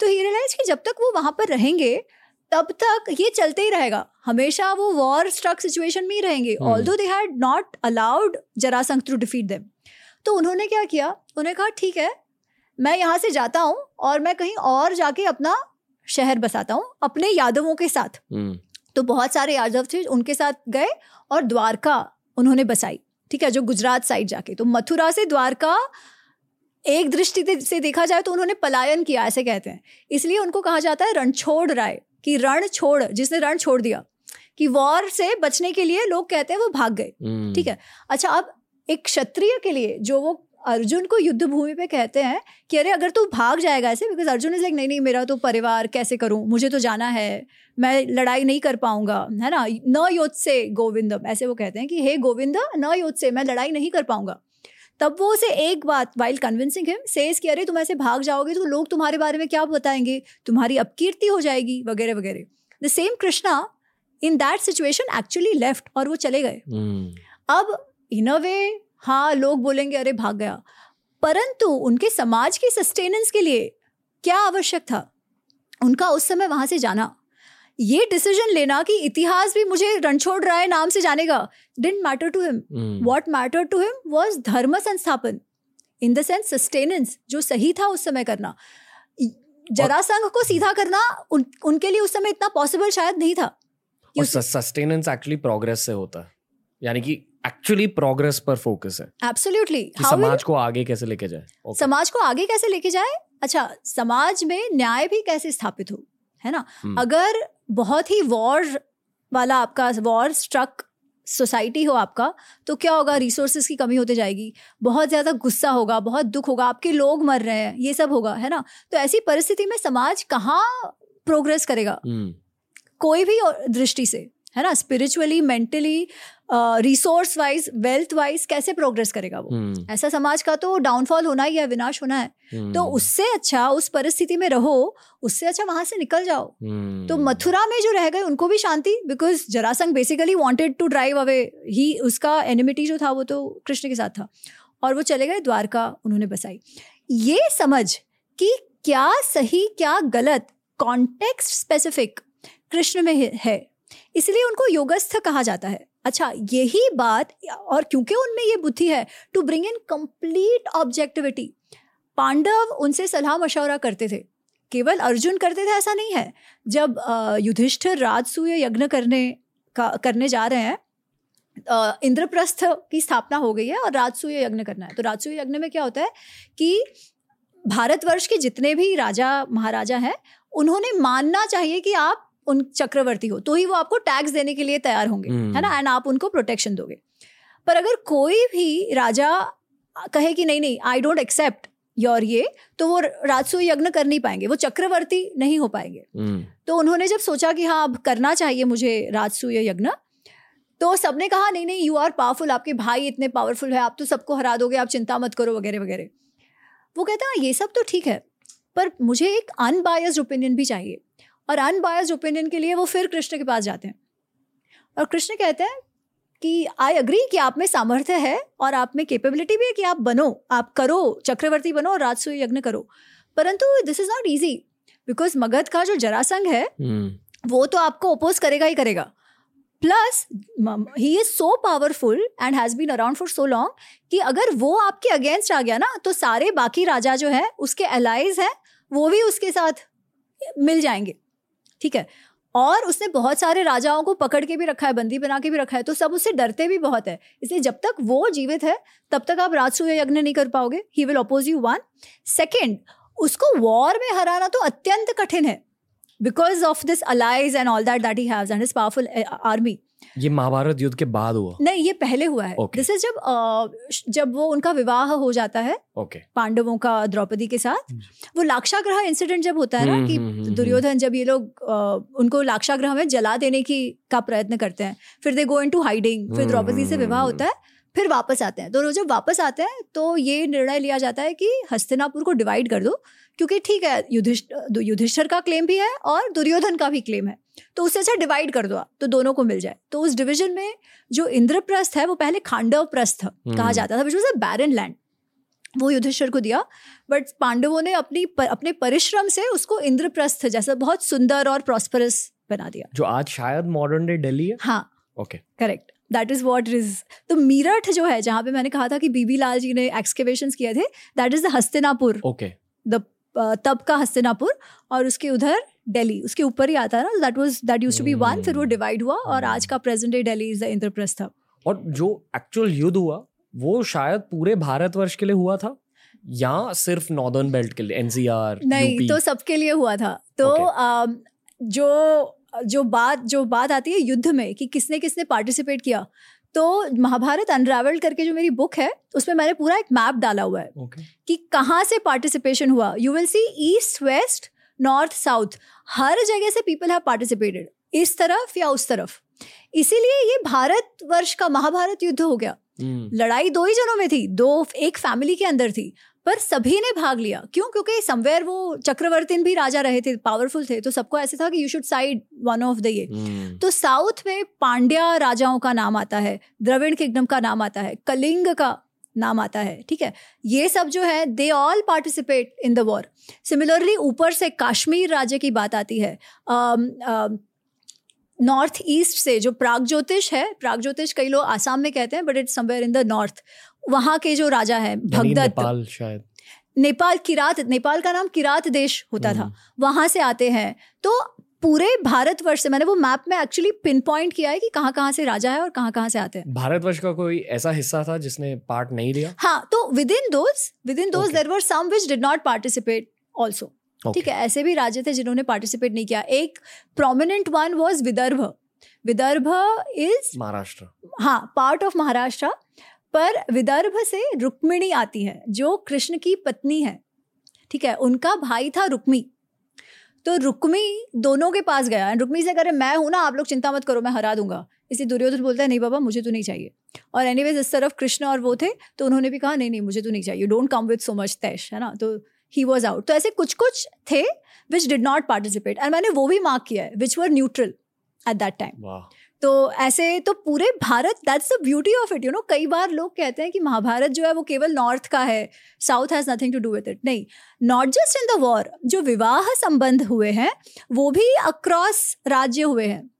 तो ही रियलाइज़ कि जब तक वो वहाँ पर रहेंगे तब तक ये चलते ही रहेगा। हमेशा वो वॉर स्ट्रक सिचुएशन में ही रहेंगे। Although they had not allowed Jarasandha to defeat them तो उन्होंने क्या किया? उन्होंने कहा ठीक है मैं यहाँ से जाता हूँ और मैं कहीं और जाके अपना शहर बसाता हूँ अपने यादवों के साथ हम्म। तो बहुत सारे यादव थे उनके साथ गए और द्वारका उन्होंने बसाई ठीक है जो गुजरात साइड जाके तो मथुरा से द्वारका एक दृष्टि से देखा जाए तो उन्होंने पलायन किया ऐसे कहते हैं इसलिए उनको कहा जाता है रणछोड़ राय कि रण छोड़ जिसने रण छोड़ दिया कि वॉर से बचने के लिए लोग कहते हैं वो भाग गए हम्म। ठीक है अच्छा अब एक क्षत्रिय के लिए जो वो अर्जुन को युद्ध भूमि पे कहते हैं कि अरे अगर तू भाग जाएगा ऐसे बिकॉज़ अर्जुन इज़ लाइक नहीं नहीं मेरा तो परिवार कैसे करूँ? मुझे तो जाना है। मैं लड़ाई नहीं कर पाऊँगा। है ना? न योद्ध से गोविंदम ऐसे वो कहते हैं कि हे गोविंद न योद्ध से मैं लड़ाई नहीं कर पाऊँगा। तब वो उसे एक बात वाइल कन्विंसिंग हिम सेज कि अरे तुम ऐसे भाग जाओगे तो लोग तुम्हारे बारे में क्या बताएँगे? तुम्हारी अपकीर्ति हो जाएगी वगैरह वगैरह। The same Krishna in that situation actually left और वो चले गए। Hmm. अब इन अ वे हाँ लोग बोलेंगे अरे भाग गया। परंतु उनके समाज के सस्टेनेंस के लिए क्या आवश्यक था? उनका उस समय वहाँ से जाना। ये डिसीज़न लेना कि इतिहास भी मुझे रणछोड़ राय नाम से जानेगा didn't matter to him what matter to him was dharma sansthapana. In the sense sustenance जो सही था उस समय करना। जरासंघ को सीधा करना उन, उनके लिए उस समय इतना पॉसिबल शायद नहीं था और सस्टेनेंस एक्चुअली प्रोग्रेस से होता है। यानी कि एक्चुअली प्रोग्रेस पर फोकस है। एब्सोल्युटली समाज को आगे कैसे लेके जाए? Okay. समाज को आगे कैसे लेके जाए? अच्छा समाज में न्याय भी कैसे स्थापित हो? है ना? hmm. अगर बहुत ही वॉर वाला आपका वॉर स्ट्रक सोसाइटी हो आपका तो क्या होगा? रिसोर्सेज की कमी होती जाएगी। बहुत ज़्यादा गुस्सा होगा बहुत दुख होगा आपके लोग मर रहे हैं ये सब होगा है ना? तो ऐसी परिस्थिति में समाज कहाँ प्रोग्रेस करेगा? hmm. कोई भी दृष्टि से। है ना spiritually mentally resource wise wealth wise कैसे प्रोग्रेस करेगा वो? hmm. ऐसा समाज का तो डाउनफॉल होना ही है विनाश होना है। hmm. तो उससे अच्छा उस परिस्थिति में रहो उससे अच्छा वहाँ से निकल जाओ। hmm. तो मथुरा में जो रह गए उनको भी शांति because Jarasandha basically wanted to drive away he उसका एनिमिटी जो था वो तो कृष्ण के साथ था। और वो चले गए द्वारका उन्होंने बसाई। ये समझ कि क्या सही क्या गलत कॉन्टेक्स्ट स्पेसिफिक कृष्ण में है। इसलिए उनको योगस्थ कहा जाता है। अच्छा यही बात, और क्योंकि उनमें ये बुद्धि है to bring in complete objectivity Pandava उनसे सलाह मशवरा करते थे। केवल अर्जुन करते थे, ऐसा नहीं है। जब युधिष्ठिर राजसूय यज्ञ करने, का, करने जा रहे हैं इंद्रप्रस्थ की स्थापना हो गई है और राजसूय यज्ञ करना है। तो राजसूय यज्ञ में क्या होता है कि भारतवर्ष के जितने भी राजा, महाराजा हैं, उन्होंने मानना चाहिए कि आप उन चक्रवर्ती हो तो ही वो आपको टैक्स देने के लिए तैयार होंगे हम्म। है ना एंड आप उनको प्रोटेक्शन दोगे पर अगर कोई भी राजा कहे कि नहीं नहीं आई डोंट एक्सेप्ट योर ये तो वो राजसू यज्ञ कर नहीं पाएँगे वो चक्रवर्ती नहीं हो पाएँगे हम्म। तो उन्होंने जब सोचा कि हाँ अब करना चाहिए मुझे राजसूय यज्ञ तो सबने कहा नहीं नहीं यू आर पावरफुल आपके भाई इतने पावरफुल है आप तो सबको हरा दोगे आप चिंता मत करो वगैरह वगैरह वो कहता है हाँ, ये सब तो ठीक है पर मुझे एक अनबायस्ड ओपिनियन भी चाहिए और अनबायस्ड ओपिनियन के लिए वो फिर कृष्ण के पास जाते हैं। और कृष्ण कहते हैं कि आई अग्री कि आप में सामर्थ्य है और आप में कैपेबिलिटी भी है कि आप बनो आप करो चक्रवर्ती बनो और राजसूय यज्ञ करो। परंतु this is not easy because Magadha का जो जरासंग है hmm. वो तो आपको अपोज करेगा ही करेगा। Plus he is so powerful and has been around for so long कि अगर वो आपके अगेंस्ट आ गया ना तो सारे बाकी राजा जो है उसके अलाइज हैं वो भी उसके साथ मिल जाएँगे। ठीक है? और उसने बहुत सारे राजाओं को पकड़ के भी रखा है, बंदी बना के भी रखा है तो सब उससे डरते भी बहुत है। इसलिए जब तक वो जीवित है, तब तक आप राजसूय यज्ञ नहीं कर पाओगे। He will oppose you one second उसको वॉर में हराना तो अत्यंत कठिन है। Because of this allies and all that that he has and his powerful army ये महाभारत युद्ध के बाद हुआ। नहीं ये पहले हुआ है। This okay. इज़ जब जब वो उनका विवाह हो जाता है okay. पांडवों का द्रौपदी के साथ वो लाक्षाग्रह इंसिडेंट जब होता है ना हम्म, कि हम्म, हम्म, दुर्योधन जब ये लोग उनको लाक्षाग्रह में जला देने की का प्रयत्न करते हैं फिर दे गो इन टू हाइडिंग फिर द्रौपदी से विवाह होता है फिर वापस आते हैं। तो जब वापस आते हैं तो ये निर्णय लिया जाता है कि हस्तिनापुर को डिवाइड कर दो क्योंकि ठीक है युधिष्ठर युधिष्ठर का क्लेम भी है और दुर्योधन का भी क्लेम है। तो उससे अच्छा डिवाइड कर दो तो दोनों को मिल जाए। तो उस डिविजन में जो इंद्रप्रस्थ है वो पहले खांडव प्रस्थ कहा हम्म। जाता था which was a barren land वो युधिष्ठर को दिया बट पांडवों ने अपनी पर, अपने परिश्रम से उसको इंद्रप्रस्थ जैसा बहुत सुंदर और प्रॉस्परस बना दिया। जो आज शायद मॉडर्न डे दिल्ली है? हाँ। Okay correct that is what is तो मीरठ जो है जहाँ पे मैंने कहा था कि बीबी लाल जी ने एक्सकेवेशन किए थे that is the Hastinapur okay the तब का हस्तिनापुर और उसके उधर दिल्ली। उसके ऊपर ही आता ना that was that used to be one फिर वो डिवाइड हुआ और आज का present day Delhi is the Indraprastha और जो एक्चुअल युद्ध हुआ वो शायद पूरे भारतवर्ष के लिए हुआ था? या सिर्फ़ नॉर्दर्न बेल्ट के लिए एनसीआर नहीं तो सबके लिए हुआ था। तो okay. जो जो बात जो बात आती है युद्ध में कि किसने किसने पार्टिसिपेट किया तो महाभारत अनरावल करके जो मेरी बुक है उसमें मैंने पूरा एक मैप डाला हुआ है okay. कि कहाँ से पार्टिसिपेशन हुआ। You will see east west north south हर जगह से पीपल हैव पार्टिसिपेटेड इस तरफ़ या उस तरफ़। इसीलिए ये भारत वर्ष का महाभारत युद्ध हो गया। Hmm. लड़ाई दो ही जनों में थी। दो एक फैमिली के अंदर थी। पर सभी ने भाग लिया। क्यों? क्योंकि समवेयर वो चक्रवर्ती भी राजा रहे थे पावरफुल थे तो सबको ऐसे था कि you should side one of the ये। Hmm. तो साउथ में पांड्या राजाओं का नाम आता है द्रविड़ किंगडम का नाम आता है कलिंग का नाम आता है ठीक है? ये सब जो है they all participate in the war similarly ऊपर से कश्मीर राज्य की बात आती है नॉर्थ ईस्ट से जो प्राग ज्योतिष है प्राग ज्योतिष कई लोग आसाम में कहते हैं but it's somewhere in the north वहाँ के जो राजा है भगदत्त। शायद। नेपाल किरात नेपाल का नाम किरात देश होता था। वहाँ से आते हैं। तो पूरे भारतवर्ष से मैंने वो मैप में एक्चुअली पिन पॉइंट किया है कि कहाँ कहाँ से राजा है और कहाँ कहाँ से आते हैं। भारतवर्ष का कोई ऐसा हिस्सा था जिसने पार्ट नहीं लिया? हाँ तो within those within those there were some which did not participate also ठीक है ऐसे भी राज्य थे जिन्होंने पार्टिसिपेट नहीं किया। एक prominent one was Vidarbha. Vidarbha is Maharashtra. हाँ पार्ट ऑफ़ महाराष्ट्र। पर विदर्भ से रुक्मिणी आती है, जो कृष्ण की पत्नी है। ठीक है, उनका भाई था रुक्मी। तो रुक्मी दोनों के पास गया। रुक्मी से करे मैं हूँ ना, आप लोग चिंता मत करो, मैं हरा दूँगा। इसलिए दुर्योधन बोलता है, नहीं बाबा, मुझे तो नहीं चाहिए। और एनीवेज इस तरफ़ कृष्ण और वो थे तो उन्होंने भी कहा, नहीं नहीं, मुझे तो नहीं चाहिए। Don't come with so much तैश है ना? तो ही वॉज़ आउट तो ऐसे कुछ कुछ थे which did not participate and मैंने वो भी मार्क किया है which were neutral at that time तो ऐसे तो पूरे Bharat that's the beauty of it you know कई बार लोग कहते हैं कि महाभारत जो है वो केवल नॉर्थ का है south has nothing to do with it नहीं not just in the war जो विवाह संबंध हुए हैं वो भी अक्रॉस राज्य हुए हैं।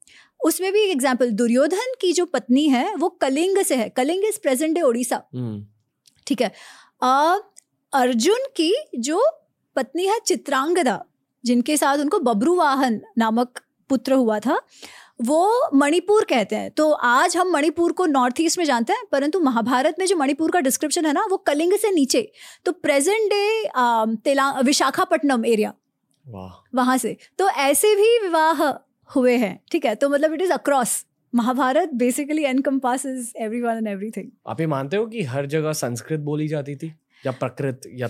उसमें भी एग्ज़ाम्पल दुर्योधन की जो पत्नी है वो कलिंग से है। Kalinga is present day Odisha ठीक है? अ, अर्जुन की जो पत्नी है चित्रांगदा जिनके साथ उनको बब्रुवाहन नामक पुत्र हुआ था वो मणिपुर कहते हैं। तो आज हम मणिपुर को नॉर्थ ईस्ट में जानते हैं परंतु महाभारत में जो मणिपुर का डिस्क्रिप्शन है ना वो कलिंग से नीचे। तो प्रेजेंट डे तेला विशाखापट्टनम एरिया वहाँ। से। तो ऐसे भी विवाह हुए हैं ठीक है? तो मतलब it is across Mahabharata basically encompasses everyone and everything आप ये मानते हो कि हर जगह संस्कृत बोली जाती थी? या प्रकृत? या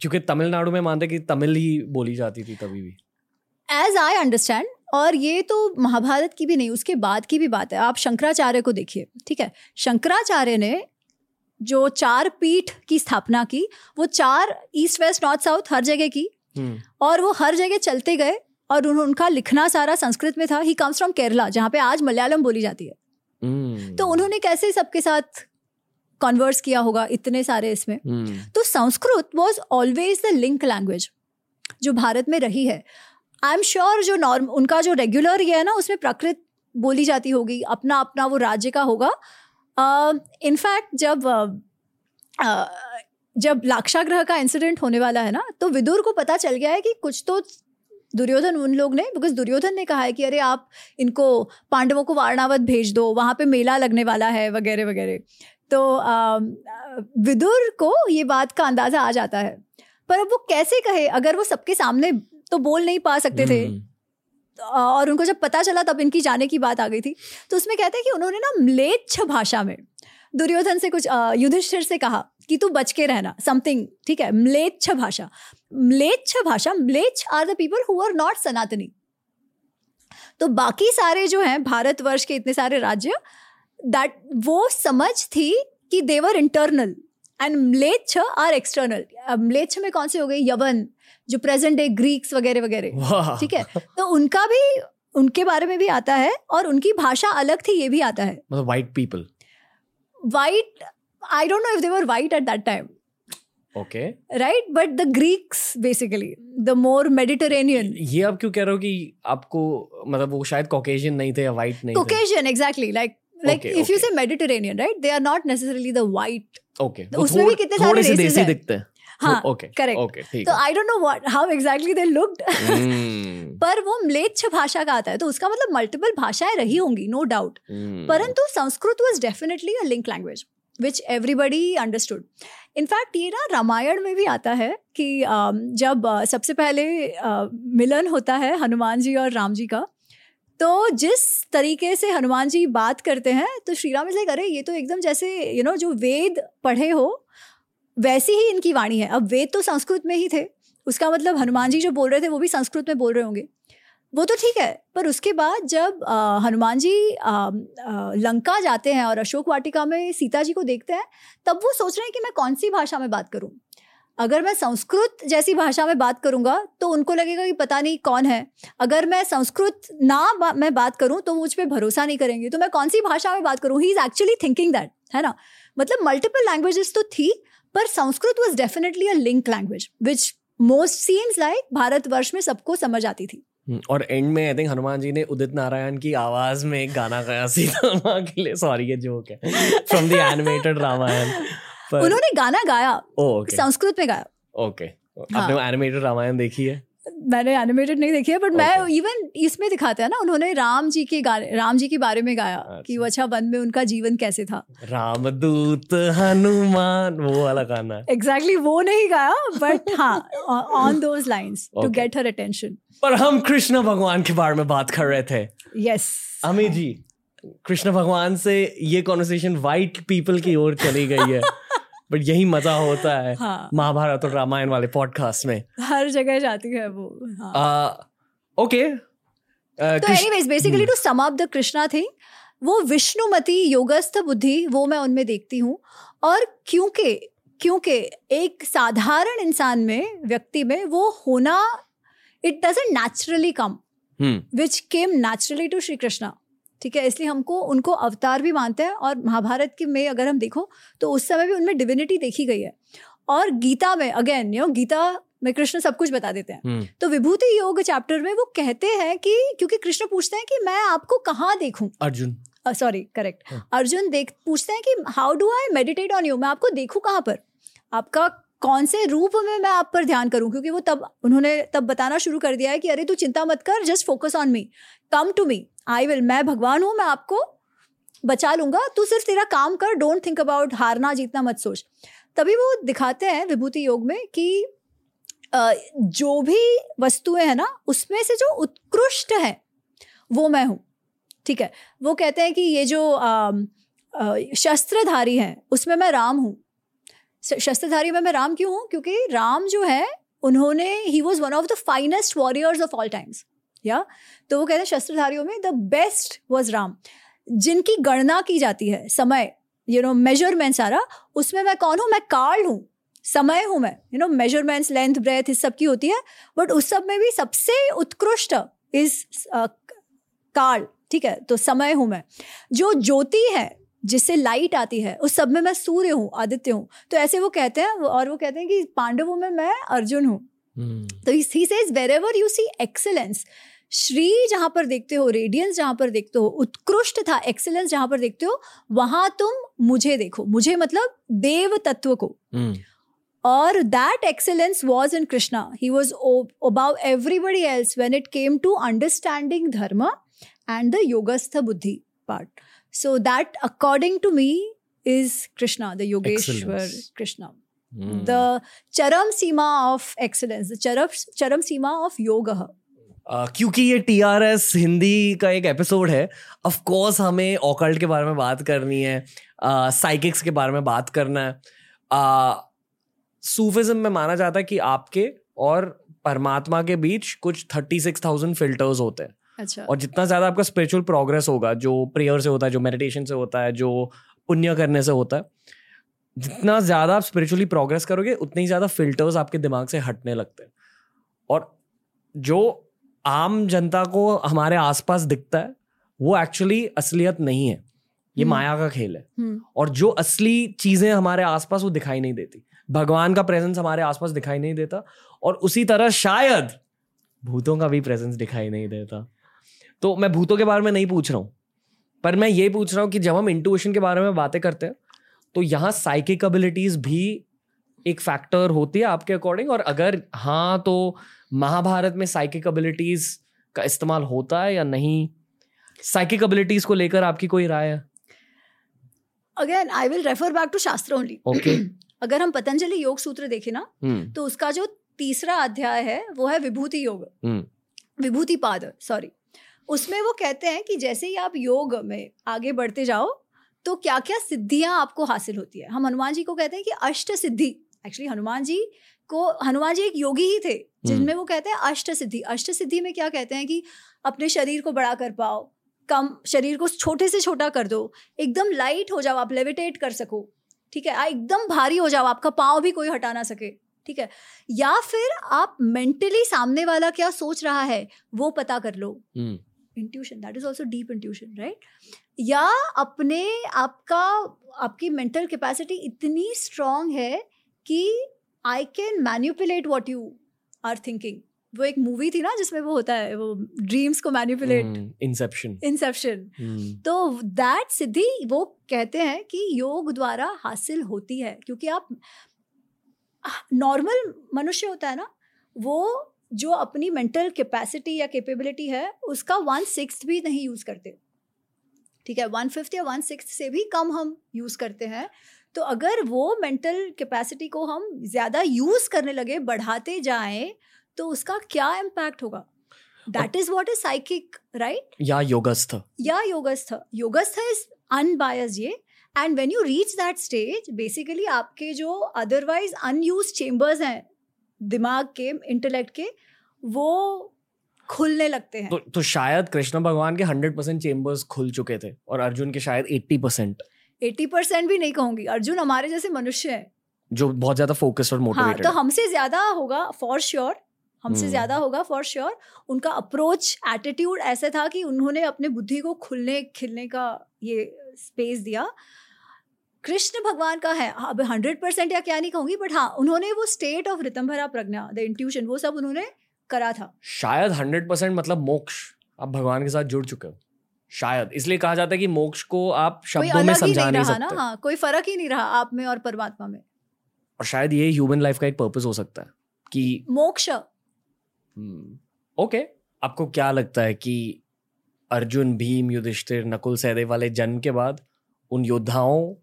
क्योंकि तमिलनाडु में मानते कि तमिल ही बोली जाती थी तभी भी। एज आई अंडरस्टैंड और ये तो महाभारत की भी नहीं उसके बाद की भी बात है। आप शंकराचार्य को देखिए ठीक है? शंकराचार्य ने जो चार पीठ की स्थापना की वो चार ईस्ट वेस्ट नॉर्थ साउथ हर जगह की। हम्म। और वो हर जगह चलते गए और उन, उनका लिखना सारा संस्कृत में था। ही कम्स फ्रॉम केरला जहाँ पे आज मलयालम बोली जाती है। हम्म। तो उन्होंने कैसे सबके साथ कॉन्वर्स किया होगा इतने सारे इसमें? हम्म। तो Sanskrit was always the link language जो भारत में रही है। आई एम श्योर जो नॉर्म उनका जो रेगुलर ये है ना उसमें प्राकृत बोली जाती होगी अपना अपना वो राज्य का होगा। इनफैक्ट uh, जब uh, uh, जब लाक्षाग्रह का इंसिडेंट होने वाला है ना तो विदुर को पता चल गया है कि कुछ तो दुर्योधन उन लोग ने बिकॉज़ दुर्योधन ने कहा है कि अरे आप इनको पांडवों को वारणावत भेज दो वहाँ पे मेला लगने वाला है वगैरह वगैरह। तो विदुर को ये बात का अंदाज़ा आ जाता है। पर अब वो कैसे कहे? अगर वो सबके सामने तो बोल नहीं पा सकते थे। हम्म, और उनको जब पता चला तब इनकी जाने की बात आ गई थी। तो उसमें कहते हैं कि उन्होंने ना म्लेच्छ भाषा में दुर्योधन से कुछ युधिष्ठिर से कहा कि तू बच के रहना समथिंग ठीक है म्लेच्छ भाषा। म्लेच्छ भाषा म्लेच्छ are the people who are not सनातनी। तो बाकी सारे जो हैं भारतवर्ष के इतने सारे राज्य दैट वो समझ थी कि they were internal and mlechha are external म्लेच्छ में कौन से हो गए यवन जो प्रेजेंट डे ग्रीक्स वगैरह। वगैरह ठीक है? तो उनका भी उनके बारे में भी आता है और उनकी भाषा अलग थी ये भी आता है। मतलब white people white I don't know if they were white at that time okay right but the Greeks basically the more Mediterranean ये आप क्यों कह रहे हो कि आपको मतलब वो शायद कॉकेशियन नहीं थे या वाइट नहीं थे? Caucasian, exactly. Like, like Okay, if you okay. say Mediterranean, right? They are not okay तो उसमें भी कितने सारे से देसी। दिखते हैं। हाँ, ओके correct. ओके तो I don't know what how exactly they looked पर वो म्लेच्छ भाषा का आता है तो उसका मतलब मल्टीपल भाषाएँ रही होंगी नो डाउट हम्म, परंतु Sanskrit was definitely a link language which everybody understood in fact ये ना रामायण में भी आता है कि um, जब uh, सबसे पहले uh, मिलन होता है हनुमान जी और राम जी का तो जिस तरीके से हनुमान जी बात करते हैं तो श्री राम लाइक अरे ये तो एकदम जैसे यू you नो know, जो वेद पढ़े हो वैसी ही इनकी वाणी है। अब वेद तो संस्कृत में ही थे। उसका मतलब हनुमान जी जो बोल रहे थे वो भी संस्कृत में बोल रहे होंगे। वो तो ठीक है पर उसके बाद जब हनुमान जी अ, अ, लंका जाते हैं और अशोक वाटिका में सीता जी को देखते हैं तब वो सोच रहे हैं कि मैं कौन सी भाषा में बात करूँ? अगर मैं संस्कृत जैसी भाषा में बात करूँगा तो उनको लगेगा कि पता नहीं कौन है। अगर मैं संस्कृत ना बा, मैं बात करूँ तो मुझ पर भरोसा नहीं करेंगे। तो मैं कौन सी भाषा में बात करूँ? He is actually thinking that है ना? मतलब मल्टीपल लैंग्वेजेस तो थी पर Sanskrit was definitely a link language which most seems like Bharatvarsh में सबको समझ आती थी। हम्म, और एंड में आई थिंक हनुमान जी ने उदित नारायण की आवाज़ में एक गाना गाया सीता माँ के लिए सॉरी ये जोक है फ्रॉम द एनिमेटेड रामायण पर उन्होंने गाना गाया। ओ ओके संस्कृत में गाया। Okay okay. आपने एनिमेटेड रामायण देखी है? मैंने एनिमेटेड नहीं देखी है बट okay. मैं इवन इसमें दिखाते हैं ना उन्होंने राम जी के गाने राम जी के बारे में गाया अच्छा। कि अच्छा वन में उनका जीवन कैसे था। रामदूत हनुमान वो वाला गाना। एग्जैक्टली exactly वो नहीं गाया बट हाँ on those lines to get her attention पर हम कृष्ण भगवान के बारे में बात कर रहे थे। यस अमित जी कृष्ण भगवान से ये कॉन्वर्सेशन वाइट पीपल की ओर चली गई है। बट यही मज़ा होता है हाँ। महाभारत और रामायण वाले पॉडकास्ट में। हर जगह जाती है वो ओके तो anyways basically to sum up the Krishna thing वो विष्णुमती योगस्थ बुद्धि वो मैं उनमें देखती हूँ। और क्योंकि क्योंकि एक साधारण इंसान में व्यक्ति में वो होना it doesn't naturally come which came naturally to Shri Krishna ठीक है? इसलिए हमको उनको अवतार भी मानते हैं और महाभारत के में अगर हम देखो तो उस समय भी उनमें डिविनिटी देखी गई है। और गीता में अगेन यू गीता में कृष्ण सब कुछ बता देते हैं। तो विभूति योग चैप्टर में वो कहते हैं कि क्योंकि कृष्ण पूछते हैं कि मैं आपको कहाँ देखूँ? अर्जुन। सॉरी करेक्ट हाँ। अर्जुन देख पूछते हैं कि how do I meditate on you मैं आपको देखूँ कहाँ पर? आपका कौन से रूप में मैं आप पर ध्यान करूँ? क्योंकि वो तब उन्होंने तब बताना शुरू कर दिया है कि अरे तू चिंता मत कर just focus on me come to me I will मैं भगवान हूँ, मैं आपको बचा लूँगा। तू सिर्फ़ तेरा काम कर डोंट थिंक अबाउट हारना, जीतना मत सोच। तभी वो दिखाते हैं विभूति योग में कि जो भी वस्तुएँ हैं ना, उसमें से जो उत्कृष्ट है, वो मैं हूँ। ठीक है? वो कहते हैं कि ये जो शस्त्रधारी हैं, उसमें मैं राम हूँ। शस्त्रधारी में मैं राम क्यों हूँ? क्योंकि राम जो है, उन्होंने he was one of the finest warriors of all times या? तो वो कहते हैं शस्त्रधारियों में द बेस्ट वॉज़ राम जिनकी गणना की जाती है, समय यू नो मेज़रमेंट सारा, उसमें मैं कौन हूँ? मैं काल हूँ। समय हूँ मैं। You know measurements length breadth इस सब की होती है। बट उस सब में भी सबसे उत्कृष्ट इस काल। ठीक है? तो समय हूँ मैं। जो ज्योति है, जिससे लाइट आती है, उस सब में मैं सूर्य हूँ, आदित्य हूँ। तो ऐसे वो कहते हैं, और वो कहते हैं कि पांडवों में मैं अर्जुन हूँ। Hmm. तो where you see excellence Shri जहाँ पर देखते हो रेडियंस जहाँ पर देखते हो उत्कृष्ट था एक्सेलेंस जहाँ पर देखते हो वहाँ तुम मुझे देखो। मुझे मतलब देव तत्व को। hmm. और that excellence was in Krishna he was above everybody else when it came to understanding dharma and the योगस्थ बुद्धि part so that according to me is Krishna the Yogeshwar Krishna The charam seema of excellence the charam charam seema of yoga. Uh, क्योंकि ये T R S Hindi का एक episode है of course हमें occult के बारे में बात करनी है साइकिक्स uh, के बारे में बात करना है। सूफिज्म uh, में माना जाता है कि आपके और परमात्मा के बीच कुछ थर्टी सिक्स थाउज़ेंड फिल्टर्स होते हैं। अच्छा। और जितना ज़्यादा आपका स्पिरिचुअल प्रोग्रेस होगा जो प्रेयर से होता है जो मेडिटेशन से होता है जो पुण्य करने से होता है जितना ज़्यादा आप स्पिरिचुअली प्रोग्रेस करोगे उतनी ज़्यादा फिल्टर्स आपके दिमाग से हटने लगते हैं। और जो आम जनता को हमारे आसपास दिखता है वो एक्चुअली असलियत नहीं है। ये हम्म। माया का खेल है। हम्म। और जो असली चीज़ें हमारे आसपास वो दिखाई नहीं देती। भगवान का प्रेजेंस हमारे आसपास दिखाई नहीं देता। और उसी तरह शायद भूतों का भी प्रेजेंस दिखाई नहीं देता। तो मैं भूतों के बारे में नहीं पूछ रहा हूँ पर मैं ये पूछ रहा हूँ कि जब हम इंट्यूशन के बारे में बातें करते हैं तो यहाँ साइकिक एबिलिटीज भी एक फैक्टर होती है आपके अकॉर्डिंग और अगर हाँ तो महाभारत में साइकिक एबिलिटीज का इस्तेमाल होता है या नहीं? साइकिक एबिलिटीज को लेकर आपकी कोई राय है? Again I will refer back to शास्त्र ओनली ओके अगर हम पतंजलि योग सूत्र देखें ना हम्म। तो उसका जो तीसरा अध्याय है वो है विभूति योग। हम्म। विभूति पाद सॉरी उसमें वो कहते हैं कि जैसे ही आप योग में आगे बढ़ते जाओ तो क्या क्या सिद्धियाँ आपको हासिल होती है? हम हनुमान जी को कहते हैं कि अष्ट सिद्धि। एक्चुअली हनुमान जी को हनुमान जी एक योगी ही थे जिनमें वो कहते हैं अष्ट सिद्धि। अष्ट सिद्धि में क्या कहते हैं कि अपने शरीर को बड़ा कर पाओ कम शरीर को छोटे से छोटा कर दो एकदम लाइट हो जाओ आप लेविटेट कर सको ठीक है? एकदम भारी हो जाओ आपका पाँव भी कोई हटा ना सके ठीक है? या फिर आप मेंटली सामने वाला क्या सोच रहा है वो पता कर लो। हम्म। Intuition that is also deep intuition right या अपने आपका आपकी मेंटल कैपेसिटी इतनी स्ट्रांग है कि I can manipulate what you are thinking वो एक मूवी थी ना जिसमें वो होता है वो ड्रीम्स को मैन्युपुलेट इंसेप्शन इंसेप्शन तो दैट सिद्धि वो कहते हैं कि योग द्वारा हासिल होती है क्योंकि आप नॉर्मल मनुष्य होता है ना वो जो अपनी मेंटल कैपेसिटी या कैपेबिलिटी है उसका वन सिक्स भी नहीं यूज़ करते। ठीक है वन फिफ्थ या वन सिक्स से भी कम हम यूज़ करते हैं। तो अगर वो मेंटल कैपेसिटी को हम ज़्यादा यूज़ करने लगे बढ़ाते जाएँ तो उसका क्या इम्पैक्ट होगा? That is what is psychic right या योगस्थ। या योगस्थ। योगस्थ इज़ अनबायस ये। And when you reach that stage basically आपके जो अदरवाइज़ अनयूज चेम्बर्स हैं दिमाग के इंटेलेक्ट के वो खुलने लगते हैं। तो, तो शायद कृष्ण भगवान के हंड्रेड परसेंट चेम्बर्स खुल चुके थे और अर्जुन के शायद एट्टी परसेंट एट्टी परसेंट भी नहीं कहूँगी। अर्जुन हमारे जैसे मनुष्य है। जो बहुत ज़्यादा फोकस्ड और मोटिवेटेड हाँ, तो हमसे ज़्यादा होगा फॉर श्योर हमसे हम्म। ज़्यादा होगा फॉर श्योर उनका अप्रोच एटीट्यूड ऐसा था कि उन्होंने अपने बुद्धि को खुलने खिलने का ये स्पेस दिया। कृष्ण भगवान का है। अब हंड्रेड परसेंट या क्या नहीं कहूँगी बट हाँ उन्होंने वो स्टेट ऑफ़ रितंभरा प्रज्ञा द इंट्यूशन वो सब उन्होंने करा था। शायद हंड्रेड परसेंट मतलब मोक्ष। आप भगवान के साथ जुड़ चुके हो। शायद। इसलिए कहा जाता है कि मोक्ष को आप शब्दों में समझा नहीं, नहीं सकते। ना हाँ कोई फ़र्क ही नहीं रहा आप में और परमात्मा में। और शायद ये ह्यूमन लाइफ का एक पर्पस हो सकता है कि मोक्ष। हम्म। ओके आपको क्या लगता है कि अर्जुन भीम युधिष्ठिर नकुल सहदेव वाले जन्म के बाद उन योद्धाओं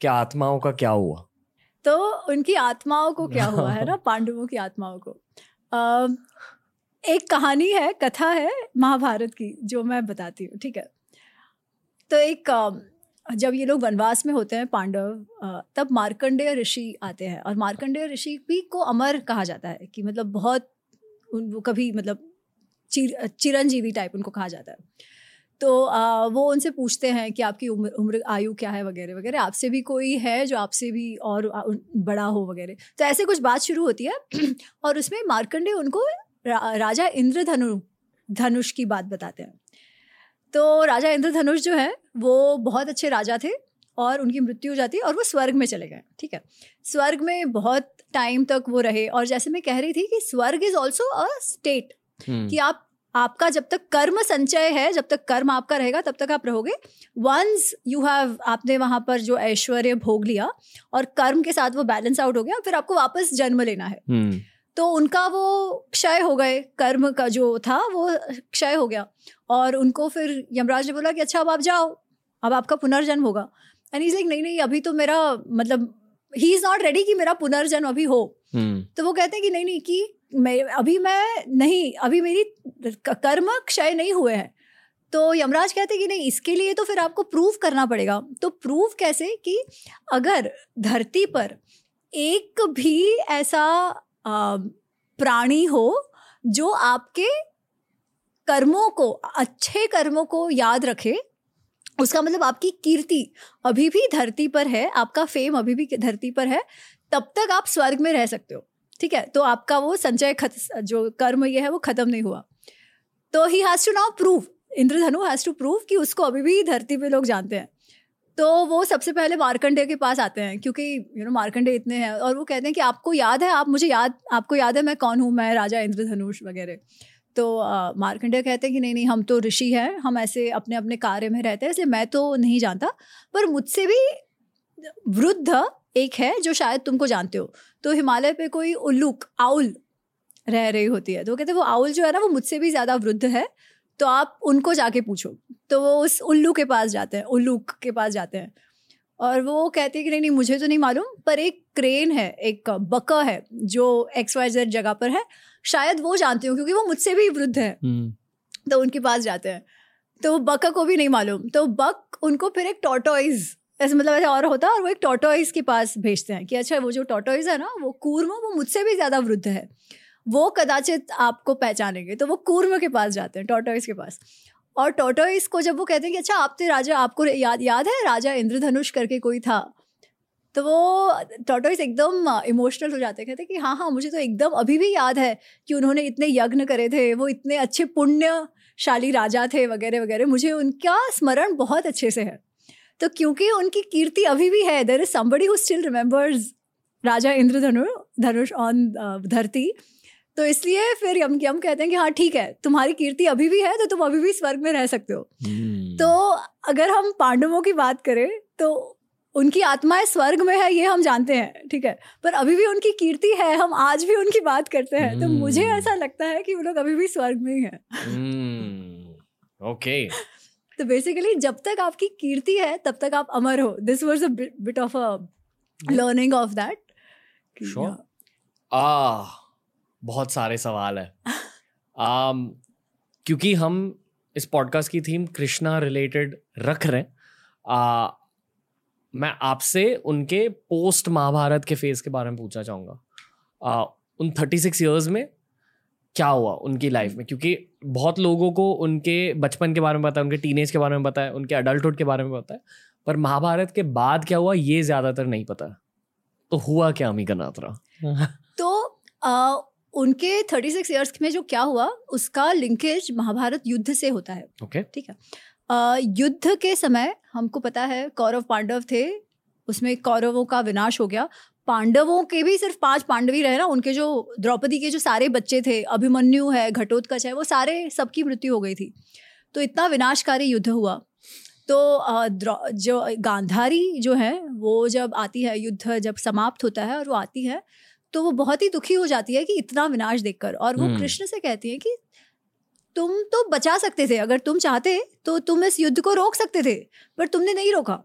के आत्माओं का क्या हुआ? तो उनकी आत्माओं को क्या हुआ है ना? पांडवों की आत्माओं को। एक कहानी है, कथा है महाभारत की, जो मैं बताती हूँ, ठीक है? तो एक जब ये लोग वनवास में होते हैं, पांडव तब मार्कंडेय ऋषि आते हैं, और मार्कंडेय ऋषि भी को अमर कहा जाता है, कि मतलब बहुत वो कभी मतलब चिर, चिरंजीवी टाइप उनको कहा जाता है। तो आ, वो उनसे पूछते हैं कि आपकी उम्र उम्र आयु क्या है वगैरह वगैरह। आपसे भी कोई है जो आपसे भी और बड़ा हो वगैरह। तो ऐसे कुछ बात शुरू होती है और उसमें मार्कंडे उनको रा, राजा इंद्रधनु धनुष की बात बताते हैं। तो राजा इंद्रधनुष जो है वो बहुत अच्छे राजा थे और उनकी मृत्यु हो जाती है और वो स्वर्ग में चले गए ठीक है? स्वर्ग में बहुत टाइम तक वो रहे और जैसे मैं कह रही थी कि स्वर्ग इज़ ऑल्सो अ स्टेट कि आप आपका जब तक कर्म संचय है जब तक कर्म आपका रहेगा तब तक आप रहोगे। वंस यू हैव आपने वहाँ पर जो ऐश्वर्य भोग लिया और कर्म के साथ वो बैलेंस आउट हो गया फिर आपको वापस जन्म लेना है। hmm. तो उनका वो क्षय हो गए कर्म का जो था वो क्षय हो गया। और उनको फिर यमराज ने बोला कि अच्छा अब आप जाओ अब आपका पुनर्जन्म होगा। एंड इज़ लाइक नहीं नहीं अभी तो मेरा मतलब ही इज़ नॉट रेडी कि मेरा पुनर्जन्म अभी हो। hmm. तो वो कहते हैं कि नहीं नहीं कि मैं, अभी मैं नहीं, अभी मेरी कर्म क्षय नहीं हुए हैं। तो यमराज कहते कि नहीं, इसके लिए तो फिर आपको प्रूव करना पड़ेगा। तो प्रूव कैसे कि अगर धरती पर एक भी ऐसा प्राणी हो जो आपके कर्मों को, अच्छे कर्मों को याद रखे, उसका मतलब आपकी कीर्ति अभी भी धरती पर है, आपका फेम अभी भी धरती पर है, तब तक आप स्वर्ग में रह सकते हो। ठीक है? तो आपका वो संचय खत, जो कर्म ये है, वो खत्म नहीं हुआ। तो he has to now prove Indradhanu has to prove कि उसको अभी भी धरती पे लोग जानते हैं। तो वो सबसे पहले मार्कंडे के पास आते हैं, क्योंकि यू नो मार्कंडे इतने हैं और वो कहते हैं कि आपको याद है, आप मुझे याद, आपको याद है मैं कौन हूँ? मैं राजा इंद्रधनुष वगैरह। तो मार्कंडेय कहते हैं कि नहीं नहीं, हम तो ऋषि हैं, हम ऐसे अपने अपने कार्य में रहते हैं, इसलिए मैं तो नहीं जानता, पर मुझसे भी वृद्ध एक है जो शायद तुमको जानते हो। तो हिमालय पे कोई उल्लूक आउल रह रही होती है। तो कहते वो आउल जो है ना वो मुझसे भी ज़्यादा वृद्ध है तो आप उनको जाके पूछो। तो वो उस उल्लू के पास जाते हैं उल्लूक के पास जाते हैं। और वो कहते हैं कि नहीं नहीं मुझे तो नहीं मालूम पर एक क्रेन है एक बका है जो एक्स वाई जेड जगह पर है। शायद वो जानते हो क्योंकि वो मुझसे भी वृद्ध है। हम्म। तो उनके पास जाते हैं। तो बका को भी नहीं मालूम। तो बक उनको फिर एक टोटोइज ऐसे मतलब ऐसा और होता है और वो एक टोटोइज के पास भेजते हैं कि अच्छा वो जो टोटोइज है ना, वो कूर्म, वो मुझसे भी ज़्यादा वृद्ध है। वो कदाचित आपको पहचानेंगे। तो वो कूर्म के पास जाते हैं टोटोइज के पास। और टोटोइस को जब वो कहते हैं कि अच्छा आप थे राजा, आपको याद याद है राजा इंद्रधनुष करके कोई था? तो वो टोटोइस एकदम इमोशनल हो जाते कहते कि हाँ हाँ मुझे तो एकदम अभी भी याद है कि उन्होंने इतने यज्ञ करे थे, वो इतने अच्छे पुण्यशाली राजा थे, वगैरह वगैरह। मुझे उनका स्मरण बहुत अच्छे से है। तो क्योंकि उनकी कीर्ति अभी भी है there is somebody who still remembers Raja Indradhanu Dhanush on धरती। तो इसलिए फिर यम यम कहते हैं कि हाँ ठीक है तुम्हारी कीर्ति अभी भी है तो तुम अभी भी स्वर्ग में रह सकते हो। Hmm. तो अगर हम पांडवों की बात करें तो उनकी आत्माएँ स्वर्ग में है ये हम जानते हैं ठीक है। पर अभी भी उनकी कीर्ति है हम आज भी उनकी बात करते हैं तो मुझे हम्म। ऐसा लगता है कि वो लोग अभी भी स्वर्ग में ही हैं। ओके तो बेसिकली जब तक आपकी कीर्ति है तब तक आप अमर हो। This was a bit of a learning of that आ बहुत सारे सवाल है। um, क्योंकि हम इस पॉडकास्ट की थीम कृष्णा रिलेटेड रख रहे हैं आ, मैं आपसे उनके पोस्ट महाभारत के फ़ेज़ के बारे में पूछना चाहूँगा। आ, उन थर्टी सिक्स ईयर्स में क्या हुआ उनकी लाइफ में? क्योंकि बहुत लोगों को उनके बचपन के बारे में पता है उनके टीनेज के बारे में पता है उनके अडल्टहुड के बारे में पता है पर महाभारत के बाद क्या हुआ ये ज़्यादातर नहीं पता। तो हुआ क्या अमी गनात्रा तो आ, उनके थर्टी सिक्स ईयर्स में जो क्या हुआ उसका लिंकेज महाभारत युद्ध से होता है। Okay okay. ठीक है? आ, युद्ध के समय हमको पता है कौरव पांडव थे उसमें कौरवों का विनाश हो गया। पांडवों के भी सिर्फ़ पाँच पांडव ही रहे ना उनके जो द्रौपदी के जो सारे बच्चे थे अभिमन्यु है घटोत्कच है वो सारे सबकी मृत्यु हो गई थी। तो इतना विनाशकारी युद्ध हुआ। तो जो गांधारी जो है वो जब आती है युद्ध जब समाप्त होता है और वो आती है तो वो बहुत ही दुखी हो जाती है कि इतना विनाश देखकर। और वो हम्म। कृष्ण से कहती है कि तुम तो बचा सकते थे अगर तुम चाहते तो तुम इस युद्ध को रोक सकते थे पर तुमने नहीं रोका।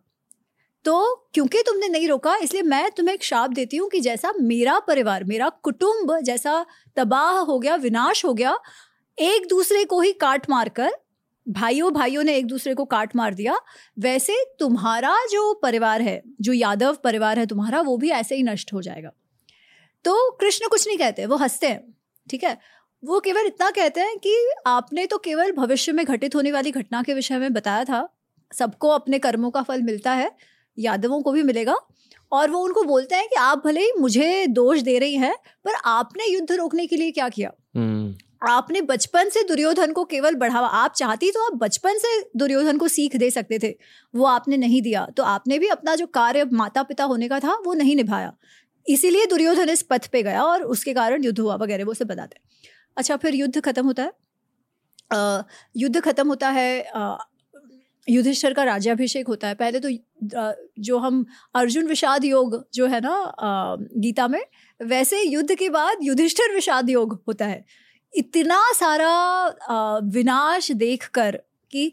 तो क्योंकि तुमने नहीं रोका, इसलिए मैं तुम्हें एक श्राप देती हूँ कि जैसा मेरा परिवार, मेरा कुटुंब जैसा तबाह हो गया, विनाश हो गया, एक दूसरे को ही काट मार कर भाइयों भाइयों ने एक दूसरे को काट मार दिया, वैसे तुम्हारा जो परिवार है, जो यादव परिवार है तुम्हारा, वो भी ऐसे ही नष्ट हो जाएगा। तो कृष्ण कुछ नहीं कहते, वो हँसते हैं, ठीक है? वो केवल इतना कहते हैं कि आपने तो केवल भविष्य में घटित होने वाली घटना के विषय में बताया था, सबको अपने कर्मों का फल मिलता है यादवों को भी मिलेगा। और वो उनको बोलते हैं कि आप भले ही मुझे दोष दे रही हैं पर आपने युद्ध रोकने के लिए क्या किया? हम्म। आपने बचपन से दुर्योधन को केवल बढ़ावा आप चाहती तो आप बचपन से दुर्योधन को सीख दे सकते थे। वो आपने नहीं दिया तो आपने भी अपना जो कार्य माता पिता होने का था वो नहीं निभाया। इसीलिए दुर्योधन इस पथ पे गया और उसके कारण युद्ध हुआ वगैरह वो सब बताते हैं। अच्छा फिर युद्ध खत्म होता है। युद्ध खत्म होता है अ, युधिष्ठिर का राज्याभिषेक होता है। पहले तो जो हम अर्जुन विषाद योग जो है ना गीता में, वैसे युद्ध के बाद युधिष्ठिर विषाद योग होता है। इतना सारा विनाश देखकर कि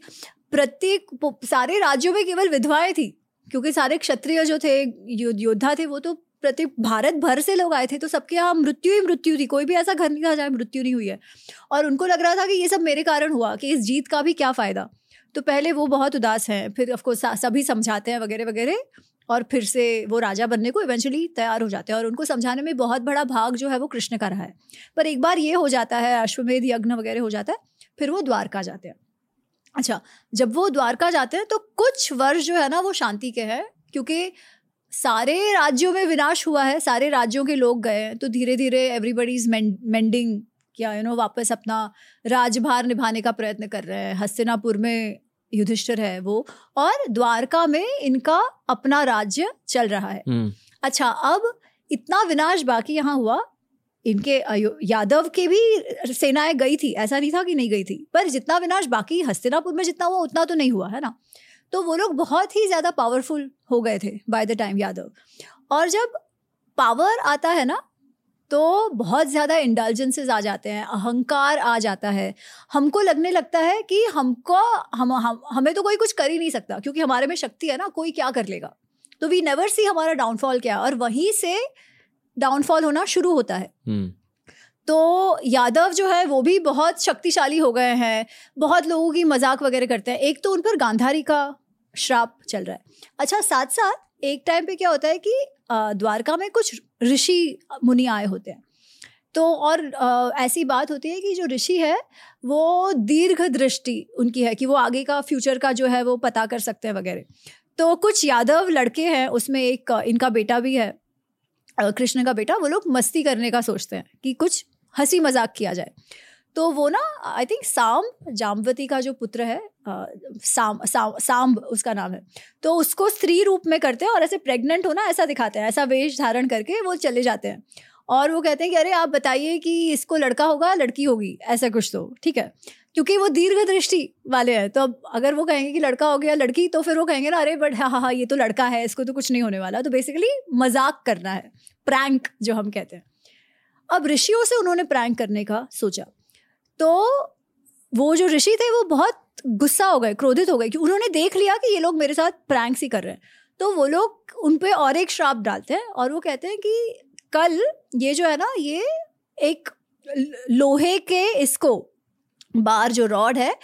प्रत्येक सारे राज्यों में केवल विधवाएँ थी, क्योंकि सारे क्षत्रिय जो थे योद्धा थे, वो तो प्रत्येक भारत भर से लोग आए थे तो सबके यहाँ मृत्यु ही मृत्यु थी, कोई भी ऐसा घर नहीं था जहाँ मृत्यु नहीं हुई है। और उनको लग रहा था कि ये सब मेरे कारण हुआ, कि इस जीत का भी क्या फ़ायदा। तो पहले वो बहुत उदास हैं, फिर ऑफकोर्स सभी समझाते हैं वगैरह वगैरह, और फिर से वो राजा बनने को इवेंचुअली तैयार हो जाते हैं, और उनको समझाने में बहुत बड़ा भाग जो है वो कृष्ण का रहा है। पर एक बार ये हो जाता है, अश्वमेध यज्ञ वगैरह हो जाता है, फिर वो द्वारका जाते हैं। अच्छा जब वो द्वारका जाते हैं तो कुछ वर्ष जो है ना वो शांति के हैं, क्योंकि सारे राज्यों में विनाश हुआ है, सारे राज्यों के लोग गए हैं तो धीरे धीरे एवरीबडी इज़ मेंडिंग क्या यू नो वापस अपना राजभार निभाने का प्रयत्न कर रहे हैं। हस्तिनापुर में युधिष्ठिर है वो और द्वारका में इनका अपना राज्य चल रहा है। हम्म। अच्छा अब इतना विनाश बाकी यहाँ हुआ इनके यादव के भी सेनाएँ गई थी ऐसा नहीं था कि नहीं गई थी पर जितना विनाश बाकी हस्तिनापुर में जितना हुआ उतना तो नहीं हुआ है ना? तो वो लोग बहुत ही ज़्यादा पावरफुल हो गए थे बाय द टाइम यादव। और जब पावर आता है ना तो बहुत ज़्यादा इंडल्जेंसेस आ जाते हैं अहंकार आ जाता है। हमको लगने लगता है कि हमको हम, हम हमें तो कोई कुछ कर ही नहीं सकता क्योंकि हमारे में शक्ति है ना कोई क्या कर लेगा। तो वी नेवर सी हमारा डाउनफॉल क्या और वहीं से डाउनफॉल होना शुरू होता है। हम्म। तो यादव जो है वो भी बहुत शक्तिशाली हो गए हैं बहुत लोगों की मज़ाक वगैरह करते हैं। एक तो उन पर गांधारी का श्राप चल रहा है। अच्छा साथ साथ एक टाइम पे क्या होता है कि द्वारका में कुछ ऋषि मुनि आए होते हैं। तो और ऐसी बात होती है कि जो ऋषि है, वो दीर्घ दृष्टि उनकी है कि वो आगे का फ्यूचर का जो है, वो पता कर सकते हैं वगैरह। तो कुछ यादव लड़के हैं, उसमें एक, इनका बेटा भी है कृष्ण का बेटा, वो लोग मस्ती करने का सोचते हैं कि कुछ हँसी मज़ाक किया जाए। तो वो ना आई थिंक साम जामवती का जो पुत्र है अ, साम साम सांब उसका नाम है तो उसको स्त्री रूप में करते हैं और ऐसे प्रेग्नेंट होना ऐसा दिखाते हैं ऐसा वेश धारण करके वो चले जाते हैं। और वो कहते हैं कि अरे आप बताइए कि इसको लड़का होगा लड़की होगी ऐसा कुछ तो ठीक है? क्योंकि वो दीर्घ दृष्टि वाले हैं तो अब अगर वो कहेंगे कि लड़का हो गया लड़की तो फिर वो कहेंगे ना अरे बट हाँ हाँ ये तो लड़का है इसको तो कुछ नहीं होने वाला। तो बेसिकली मज़ाक करना है प्रैंक जो हम कहते हैं। अब ऋषियों से उन्होंने प्रैंक करने का सोचा। तो वो जो ऋषि थे, वो बहुत गुस्सा हो गए, क्रोधित हो गए, कि उन्होंने देख लिया कि ये लोग मेरे साथ प्रैंक्स ही कर रहे हैं। तो वो लोग उन पर और एक श्राप डालते हैं और वो कहते हैं कि कल ये जो है ना, ये एक लोहे के इसको बार जो रॉड है,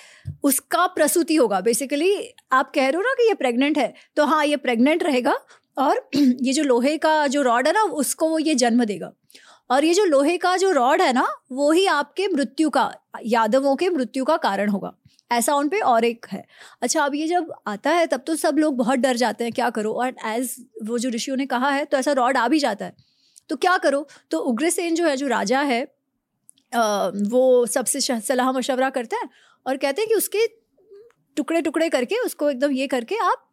उसका प्रसूति होगा। बेसिकली आप कह रहे हो ना कि ये प्रेग्नेंट है तो हाँ ये प्रेग्नेंट रहेगा और ये जो लोहे का जो रॉड है ना, उसको वो ये जन्म देगा। और ये जो लोहे का जो रॉड है ना वो ही आपके मृत्यु का यादवों के मृत्यु का कारण होगा। ऐसा उन पे और एक है। अच्छा अब ये जब आता है तब तो सब लोग बहुत डर जाते हैं क्या करो? और एज वो जो ऋषियों ने कहा है तो ऐसा रॉड आ भी जाता है। तो क्या करो? तो उग्रसेन जो है जो राजा है आ, वो सबसे सलाह मशवरा करते हैं और कहते हैं कि उसके टुकड़े टुकड़े करके उसको एकदम ये करके आप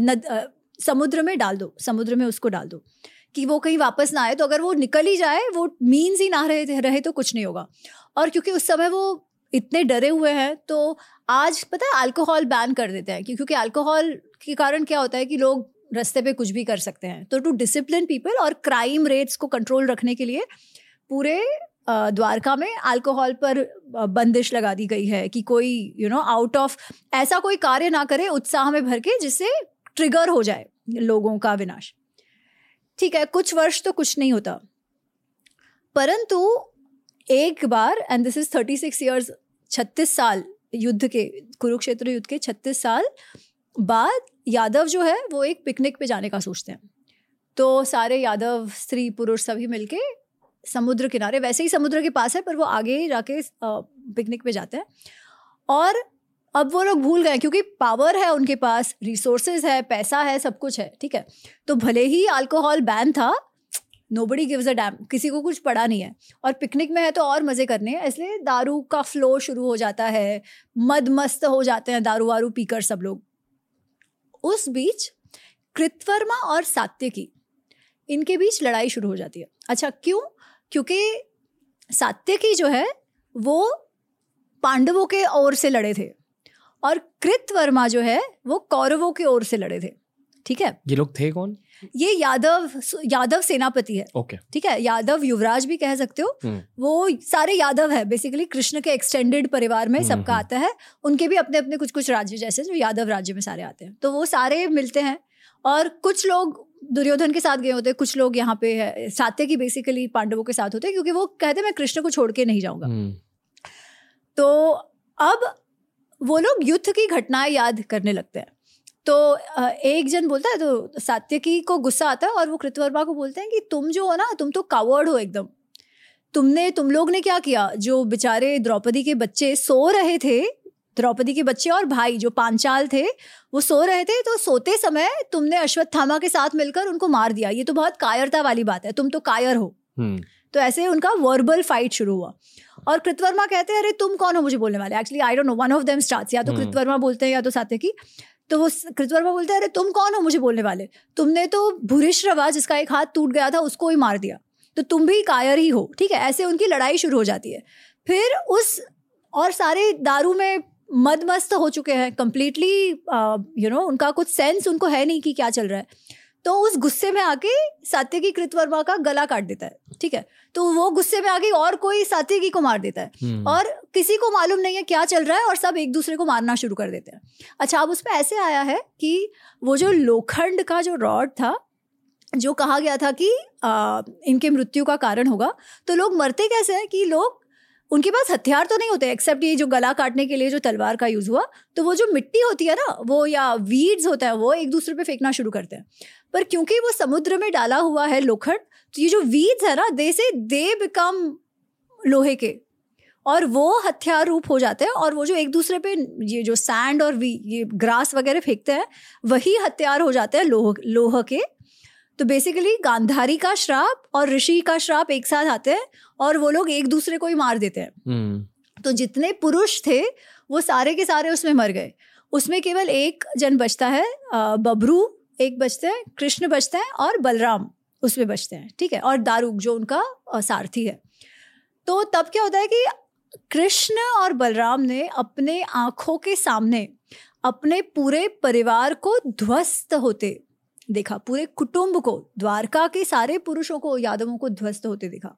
नद समुद्र में डाल दो समुद्र में उसको डाल दो। कि वो कहीं वापस ना आए तो अगर वो निकल ही जाए, वो मीन्स ही ना रहे रहे तो कुछ नहीं होगा। और क्योंकि उस समय वो इतने डरे हुए हैं तो आज पता है अल्कोहल बैन कर देते हैं, क्योंकि अल्कोहल के कारण क्या होता है कि लोग रस्ते पे कुछ भी कर सकते हैं। तो टू डिसिप्लिन पीपल और क्राइम रेट्स को कंट्रोल रखने के लिए पूरे द्वारका में अल्कोहल पर बंदिश लगा दी गई है कि कोई यू नो आउट ऑफ़ ऐसा कोई कार्य ना करे उत्साह में भर के, जिससे ट्रिगर हो जाए लोगों का विनाश। ठीक है, कुछ वर्ष तो कुछ नहीं होता। परंतु एक बार and this is thirty six years छत्तीस साल, युद्ध के, कुरुक्षेत्र युद्ध के छत्तीस साल बाद यादव जो है, वो एक पिकनिक पे जाने का सोचते हैं। तो सारे यादव, स्त्री, पुरुष सभी मिलके समुद्र किनारे, वैसे ही समुद्र के पास है, पर वो आगे जाके पिकनिक पे जाते हैं। और अब वो लोग भूल गए, क्योंकि पावर है उनके पास रिसोर्सेज है, पैसा है, सब कुछ है, ठीक है? तो भले ही अल्कोहल बैन था nobody gives a damn किसी को कुछ पड़ा नहीं है। और पिकनिक में है तो और मज़े करने हैं, इसलिए दारू का फ्लो शुरू हो जाता है मद मस्त हो जाते हैं दारू वारू पीकर सब लोग। उस बीच कृतवर्मा और सात्यकी, इनके बीच लड़ाई शुरू हो जाती है। अच्छा क्यों? क्योंकि सात्यकी जो है, वो पांडवों के ओर से लड़े थे। और कृतवर्मा जो है वो कौरवों की ओर से लड़े थे ठीक है ये लोग थे कौन ये यादव यादव सेनापति है ओके okay. ठीक है यादव युवराज भी कह सकते हो hmm. वो सारे यादव है बेसिकली कृष्ण के एक्सटेंडेड परिवार में hmm. सबका हम्म। आता है उनके भी अपने अपने कुछ कुछ राज्य जैसे जो यादव राज्य में सारे आते हैं तो वो सारे मिलते हैं और कुछ लोग दुर्योधन के साथ गए होते हैं कुछ लोग यहाँ पे है सात्य की बेसिकली पांडवों के साथ होते हैं क्योंकि वो कहते हैं मैं कृष्ण को छोड़ के नहीं जाऊँगा hmm. तो अब वो लोग युद्ध की घटनाएँ याद करने लगते हैं। तो एक जन बोलता है तो सात्यकी को गुस्सा आता है और वो कृतवर्मा को बोलते हैं कि तुम जो हो ना तुम तो कावर्ड हो एकदम। तुमने तुम लोग ने क्या किया? जो बेचारे द्रौपदी के बच्चे सो रहे थे द्रौपदी के बच्चे और भाई जो पांचाल थे वो सो रहे थे तो सोते समय तुमने अश्वत्थामा के साथ मिलकर उनको मार दिया। ये तो बहुत कायरता वाली बात है तुम तो कायर हो। हम्म। तो ऐसे उनका वर्बल फाइट शुरू हुआ। और कृतवर्मा कहते हैं अरे तुम कौन हो? मुझे बोलने वाले। Actually I don't know one of them starts या तो हम्म। कृतवर्मा बोलते हैं या तो सात्यकी। तो वो कृतवर्मा बोलते हैं अरे तुम कौन हो? मुझे बोलने वाले। तुमने तो भूरिश्रवा जिसका एक हाथ टूट गया था उसको ही मार दिया। तो तुम भी कायर ही हो ठीक है? ऐसे उनकी लड़ाई शुरू हो जाती है। फिर उस और सारे दारू में मदमस्त हो चुके हैं कंप्लीटली यू नो उनका कुछ सेंस उनको है नहीं कि क्या चल रहा है। तो उस गुस्से में आके सात्यकी कृतवर्मा का गला काट देता है ठीक है? तो वो गुस्से में आके और कोई सात्यकी को मार देता है। हम्म। और किसी को मालूम नहीं है क्या चल रहा है और सब एक दूसरे को मारना शुरू कर देते हैं। अच्छा अब उसमें ऐसे आया है कि वो जो लोखंड का जो रॉड था जो कहा गया था कि आ, इनके मृत्यु का कारण होगा तो लोग मरते कैसे हैं कि लोग उनके पास हथियार तो नहीं होते एक्सेप्ट ये जो गला काटने के लिए जो तलवार का यूज़ हुआ तो वो जो मिट्टी होती है ना वो या वीड्स होता है वो एक दूसरे पे फेंकना शुरू करते हैं। पर क्योंकि वो समुद्र में डाला हुआ है लोखंड तो ये जो वीड्स है ना दे से दे बिकम लोहे के। और वो हथियार रूप हो जाते हैं और वो जो एक दूसरे पे ये जो सैंड और वी ये ग्रास वगैरह फेंकते हैं वही हथियार हो जाते हैं लोह लोह के। तो बेसिकली गांधारी का श्राप और ऋषि का श्राप एक साथ आते हैं और वो लोग एक दूसरे को ही मार देते हैं। hmm. तो जितने पुरुष थे वो सारे के सारे उसमें मर गए। उसमें केवल एक जन बचता है बबरू एक बचते हैं, कृष्ण बचते हैं और बलराम उसमें बचते हैं, ठीक है? और दारूक जो उनका सारथी है। तो तब क्या होता है कि कृष्ण और बलराम ने अपने आँखों के सामने अपने पूरे परिवार को ध्वस्त होते देखा, पूरे कुटुंब को, द्वारका के सारे पुरुषों को, यादवों को ध्वस्त होते देखा।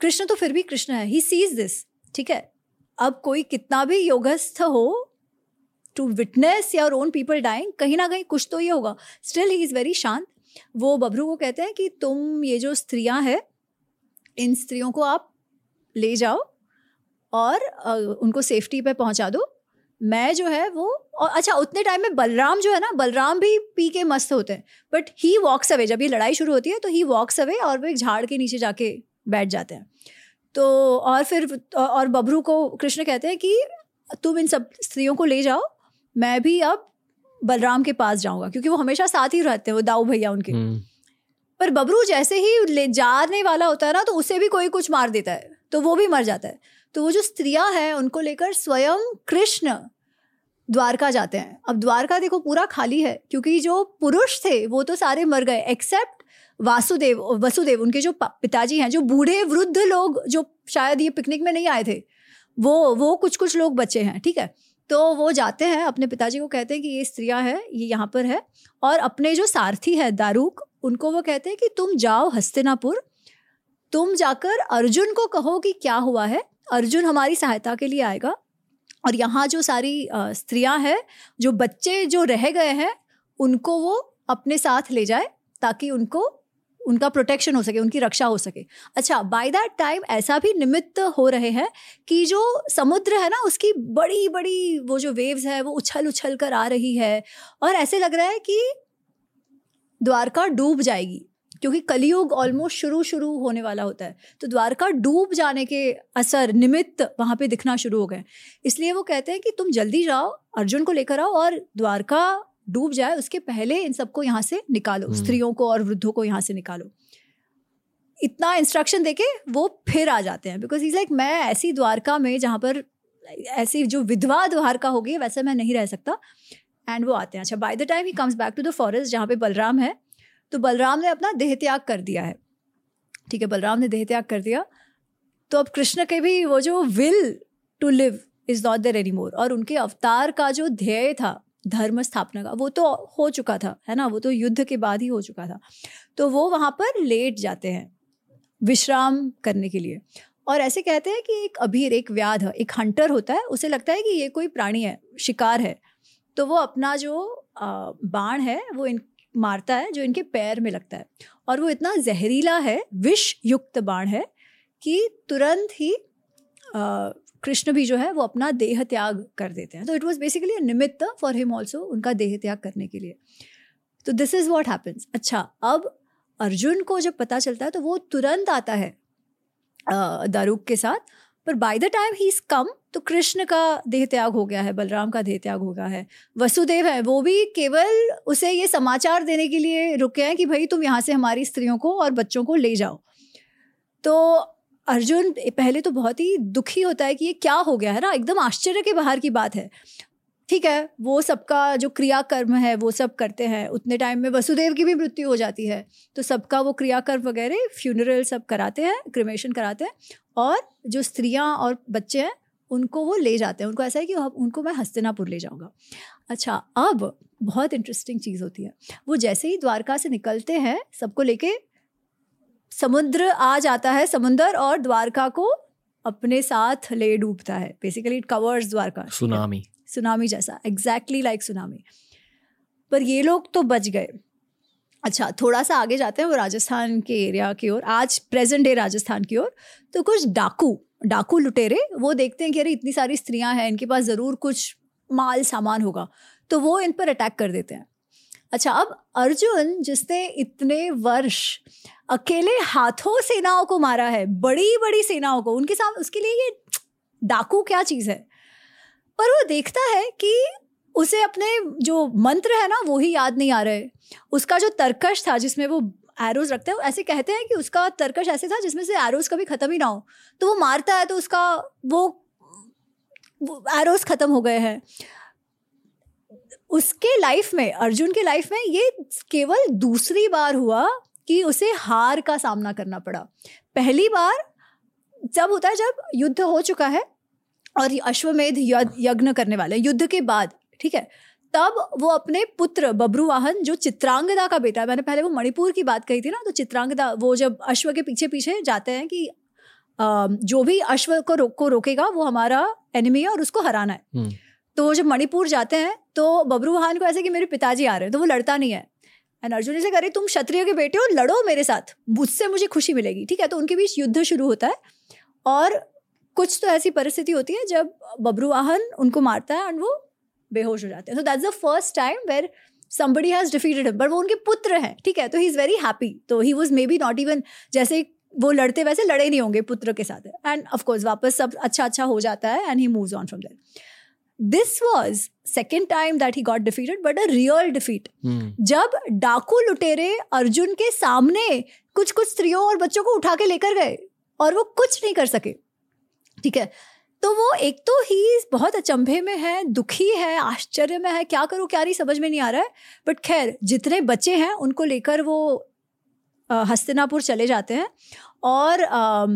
कृष्ण तो फिर भी कृष्ण है ही सीज दिस ठीक है? अब कोई कितना भी योगस्थ हो to witness your own people dying कहीं ना कहीं कुछ तो ये होगा। स्टिल ही इज़ वेरी शांत। वो बबरू को कहते हैं कि तुम ये जो स्त्रियाँ हैं, इन स्त्रियों को आप ले जाओ और उनको सेफ्टी पे पहुँचा दो। मैं जो है वो, और अच्छा उतने टाइम में बलराम जो है ना, बलराम भी पी के मस्त होते हैं। बट ही वॉक्स अवे जब ये लड़ाई शुरू होती है तो ही वॉक्स अवे और वो एक झाड़ के नीचे जाके बैठ जाते हैं। तो और फिर, और बबरू को कृष्ण कहते हैं कि तुम इन सब स्त्रियों को ले जाओ मैं भी अब बलराम के पास जाऊँगा क्योंकि वो हमेशा साथ ही रहते हैं वो दाऊ भैया उनके। हम्म। पर बबरू जैसे ही ले जाने वाला होता है ना तो उसे भी कोई कुछ मार देता है तो वो भी मर जाता है। तो वो जो स्त्रियाँ हैं उनको लेकर स्वयं कृष्ण द्वारका जाते हैं। अब द्वारका देखो पूरा खाली है क्योंकि जो पुरुष थे वो तो सारे मर गए एक्सेप्ट वासुदेव वसुदेव उनके जो पिताजी हैं जो बूढ़े वृद्ध लोग जो शायद ये पिकनिक में नहीं आए थे वो वो कुछ कुछ लोग बच्चे हैं ठीक है? तो वो जाते हैं, अपने पिताजी को कहते हैं कि ये स्त्रियाँ है, ये यहाँ पर है और अपने जो सारथी है, दारूक, उनको वो कहते हैं कि तुम जाओ हस्तिनापुर। तुम जाकर अर्जुन को कहो कि क्या हुआ है? अर्जुन हमारी सहायता के लिए आएगा और यहाँ जो सारी स्त्रियाँ हैं, जो बच्चे जो रह गए हैं, उनको वो अपने साथ ले जाए ताकि उनको उनका प्रोटेक्शन हो सके, उनकी रक्षा हो सके। अच्छा बाय दैट टाइम ऐसा भी निमित्त हो रहे हैं कि जो समुद्र है ना, उसकी बड़ी बड़ी वो जो वेव्स है, वो उछल उछल कर आ रही है और ऐसे लग रहा है कि द्वारका डूब जाएगी, क्योंकि कलयुग ऑलमोस्ट शुरू शुरू होने वाला होता है। तो द्वारका डूब जाने के असर निमित्त वहाँ पे दिखना शुरू हो गए इसलिए वो कहते हैं कि तुम जल्दी जाओ, अर्जुन को लेकर आओ और द्वारका डूब जाए उसके पहले इन सबको यहाँ से निकालो हम्म। स्त्रियों को और वृद्धों को यहाँ से निकालो। इतना इंस्ट्रक्शन देके वो फिर आ जाते हैं बिकॉज़ इज़ लाइक मैं ऐसी द्वारका में जहाँ पर ऐसी जो विधवा द्वारका होगी वैसे मैं नहीं रह सकता। एंड वो आते हैं। अच्छा by the time he comes back to the forest जहाँ पे बलराम है तो बलराम ने अपना देह त्याग कर दिया है। ठीक है बलराम ने देह त्याग कर दिया। तो अब कृष्ण के भी वो जो will to live is not there any more और उनके अवतार का जो ध्येय था धर्म स्थापना का, वो तो हो चुका था, है ना? वो तो युद्ध के बाद ही हो चुका था। तो वो वहाँ पर लेट जाते हैं विश्राम करने के लिए। और ऐसे कहते हैं कि एक अभीर एक व्याध, एक हंटर होता है, उसे लगता है कि ये कोई प्राणी है, शिकार है। तो वो अपना जो बाण है, वो इन, मारता है, जो इनके पैर में लगता है। और वो इतना जहरीला है विष युक्त बाण है कि तुरंत ही कृष्ण भी जो है वो अपना देह त्याग कर देते हैं। तो इट वॉज़ बेसिकली निमित्त फॉर हिम ऑल्सो उनका देह त्याग करने के लिए। तो दिस इज़ वॉट हैपन्स अच्छा अब अर्जुन को जब पता चलता है तो वो तुरंत आता है दारूक के साथ। पर by the time he is come तो कृष्ण का देह त्याग हो गया है, बलराम का देह त्याग हो गया है। वसुदेव है, वो भी केवल उसे ये समाचार देने के लिए रुके हैं कि भाई तुम यहाँ से हमारी स्त्रियों को और बच्चों को ले जाओ। तो अर्जुन, पहले तो बहुत ही दुखी होता है कि ये क्या हो गया, है ना? एकदम आश्चर्य के बाहर की बात है। ठीक है, वो सबका जो क्रियाकर्म है, वो सब करते हैं। उतने टाइम में वसुदेव की भी मृत्यु हो जाती है। तो सबका वो क्रियाकर्म वगैरह फ्यूनरल सब कराते हैं क्रिमेशन कराते हैं और जो स्त्रियाँ और बच्चे हैं, उनको वो ले जाते हैं। उनको ऐसा है कि उनको मैं हस्तिनापुर ले जाऊँगा। अच्छा अब बहुत इंटरेस्टिंग चीज़ होती है। वो जैसे ही द्वारका से निकलते हैं, सबको लेके समुद्र आ जाता है समुद्र और द्वारका को अपने साथ ले डूबता है। Basically it covers Dwarka tsunami tsunami जैसा एग्जैक्टली लाइक सुनामी पर ये लोग तो बच गए। अच्छा थोड़ा सा आगे जाते हैं वो राजस्थान के एरिया की ओर। आज प्रेजेंट डे राजस्थान की ओर। तो कुछ डाकू डाकू लुटेरे वो देखते हैं कि अरे इतनी सारी स्त्रियाँ हैं इनके पास ज़रूर कुछ माल सामान होगा। तो वो इन पर अटैक कर देते हैं। अच्छा अब अर्जुन जिसने इतने वर्ष अकेले हाथों सेनाओं को मारा है बड़ी बड़ी सेनाओं को। उनके सामने उसके लिए ये डाकू क्या चीज़ है? पर वो देखता है कि उसे अपने जो मंत्र है ना वो ही याद नहीं आ रहे। उसका जो तर्कश था जिसमें वो एरोज रखते हैं ऐसे कहते हैं कि उसका तर्कश ऐसे था जिसमें से एरोज कभी ख़त्म ही ना हो। तो वो मारता है तो उसका वो, एरोज ख़त्म हो गए हैं। उसके लाइफ में अर्जुन के लाइफ में ये केवल दूसरी बार हुआ कि उसे हार का सामना करना पड़ा। पहली बार जब होता है जब युद्ध हो चुका है और अश्वमेध यज्ञ करने वाले युद्ध के बाद ठीक है तब वो अपने पुत्र बब्रुवाहन जो चित्रांगदा का बेटा है मैंने पहले वो मणिपुर की बात कही थी ना तो चित्रांगदा वो जब अश्व के पीछे पीछे जाते हैं कि जो भी अश्व को रोक को रोकेगा वो हमारा एनिमी है और उसको हराना है। हम्म। तो जब मणिपुर जाते हैं तो बब्रुवाहन को ऐसे कि मेरे पिताजी आ रहे हैं तो वो लड़ता नहीं है। एंड अर्जुन से करे तुम क्षत्रिय के बेटे हो, लड़ो मेरे साथ। मुझसे मुझे खुशी मिलेगी, ठीक है? तो उनके बीच युद्ध शुरू होता है। और कुछ तो ऐसी परिस्थिति होती है जब बब्रुवाहन उनको मारता है एंड वो बेहोश हो जाते हैं। So that's the first time where somebody has defeated him but वो उनके पुत्र हैं, ठीक है? तो ही इज़ वेरी हैप्पी तो he was maybe not even जैसे वो लड़ते वैसे लड़े नहीं होंगे पुत्र के साथ। एंड ऑफकोर्स वापस सब अच्छा अच्छा हो जाता है and he move on from there this was second time that he got defeated but a real defeat जब डाकू लुटेरे अर्जुन के सामने कुछ कुछ स्त्रियों और बच्चों को उठा के लेकर गए और वो कुछ नहीं कर सके। ठीक है? तो वो एक तो ही बहुत अचंभे में है दुखी है आश्चर्य में है क्या करूँ क्या नहीं समझ में नहीं आ रहा है। बट खैर जितने बच्चे हैं उनको लेकर वो हस्तिनापुर चले जाते हैं। और आ,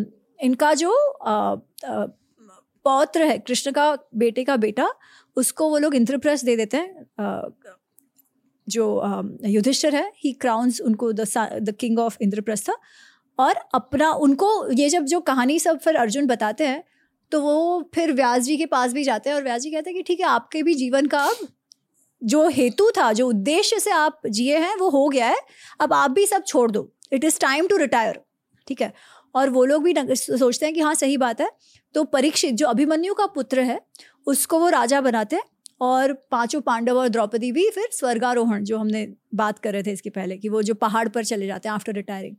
इनका जो आ, आ, पौत्र है। कृष्ण का बेटे का बेटा, उसको वो लोग इंद्रप्रस्थ दे देते हैं। जो युधिष्ठर है ही क्राउन्स उनको द किंग ऑफ़ इंद्रप्रस्थ। और अपना, उनको ये जब जो कहानी सब फिर अर्जुन बताते हैं तो वो फिर व्यास जी के पास भी जाते हैं और व्यास जी कहते हैं कि ठीक है, आपके भी जीवन का अब जो हेतु था, जो उद्देश्य से आप जिए हैं, वो हो गया है। अब आप भी सब छोड़ दो। It is time to retire ठीक है? और वो लोग भी सोचते हैं कि हाँ सही बात है। तो परीक्षित जो अभिमन्यु का पुत्र है उसको वो राजा बनाते हैं और पाँचों पांडव और द्रौपदी भी फिर स्वर्गारोहण जो हमने बात कर रहे थे इसके पहले कि वो जो पहाड़ पर चले जाते हैं आफ्टर रिटायरिंग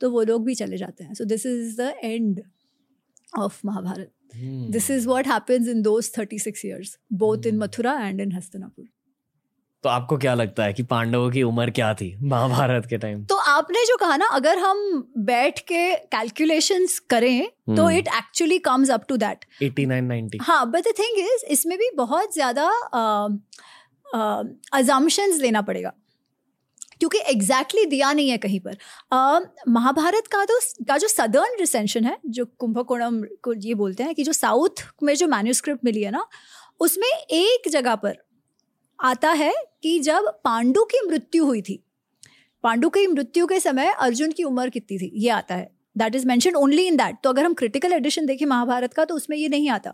तो वो लोग भी चले जाते हैं। So this is the end of Mahabharata this is what happens in those thirty six years both in Mathura and in Hastinapur तो आपको क्या लगता है कि पांडवों की उम्र क्या थी महाभारत के टाइम तो आपने जो कहा ना अगर हम बैठ के कैलकुलेशंस करें. तो it actually comes up to that 89 90 हाँ बट द थिंग इज़ इसमें भी बहुत ज़्यादा अजम्पशंस लेना पड़ेगा। क्योंकि एग्जैक्टली exactly दिया नहीं है कहीं पर। uh, महाभारत का तो का जो सदर्न रिसेंशन है जो कुंभकोणम को ये बोलते हैं कि जो साउथ में जो मैन्यूस्क्रिप्ट मिली है ना उसमें एक जगह पर आता है कि जब पांडु की मृत्यु हुई थी, पांडु की मृत्यु के समय अर्जुन की उम्र कितनी थी, ये आता है। That is mention only in that तो अगर हम क्रिटिकल एडिशन देखें महाभारत का तो उसमें ये नहीं आता।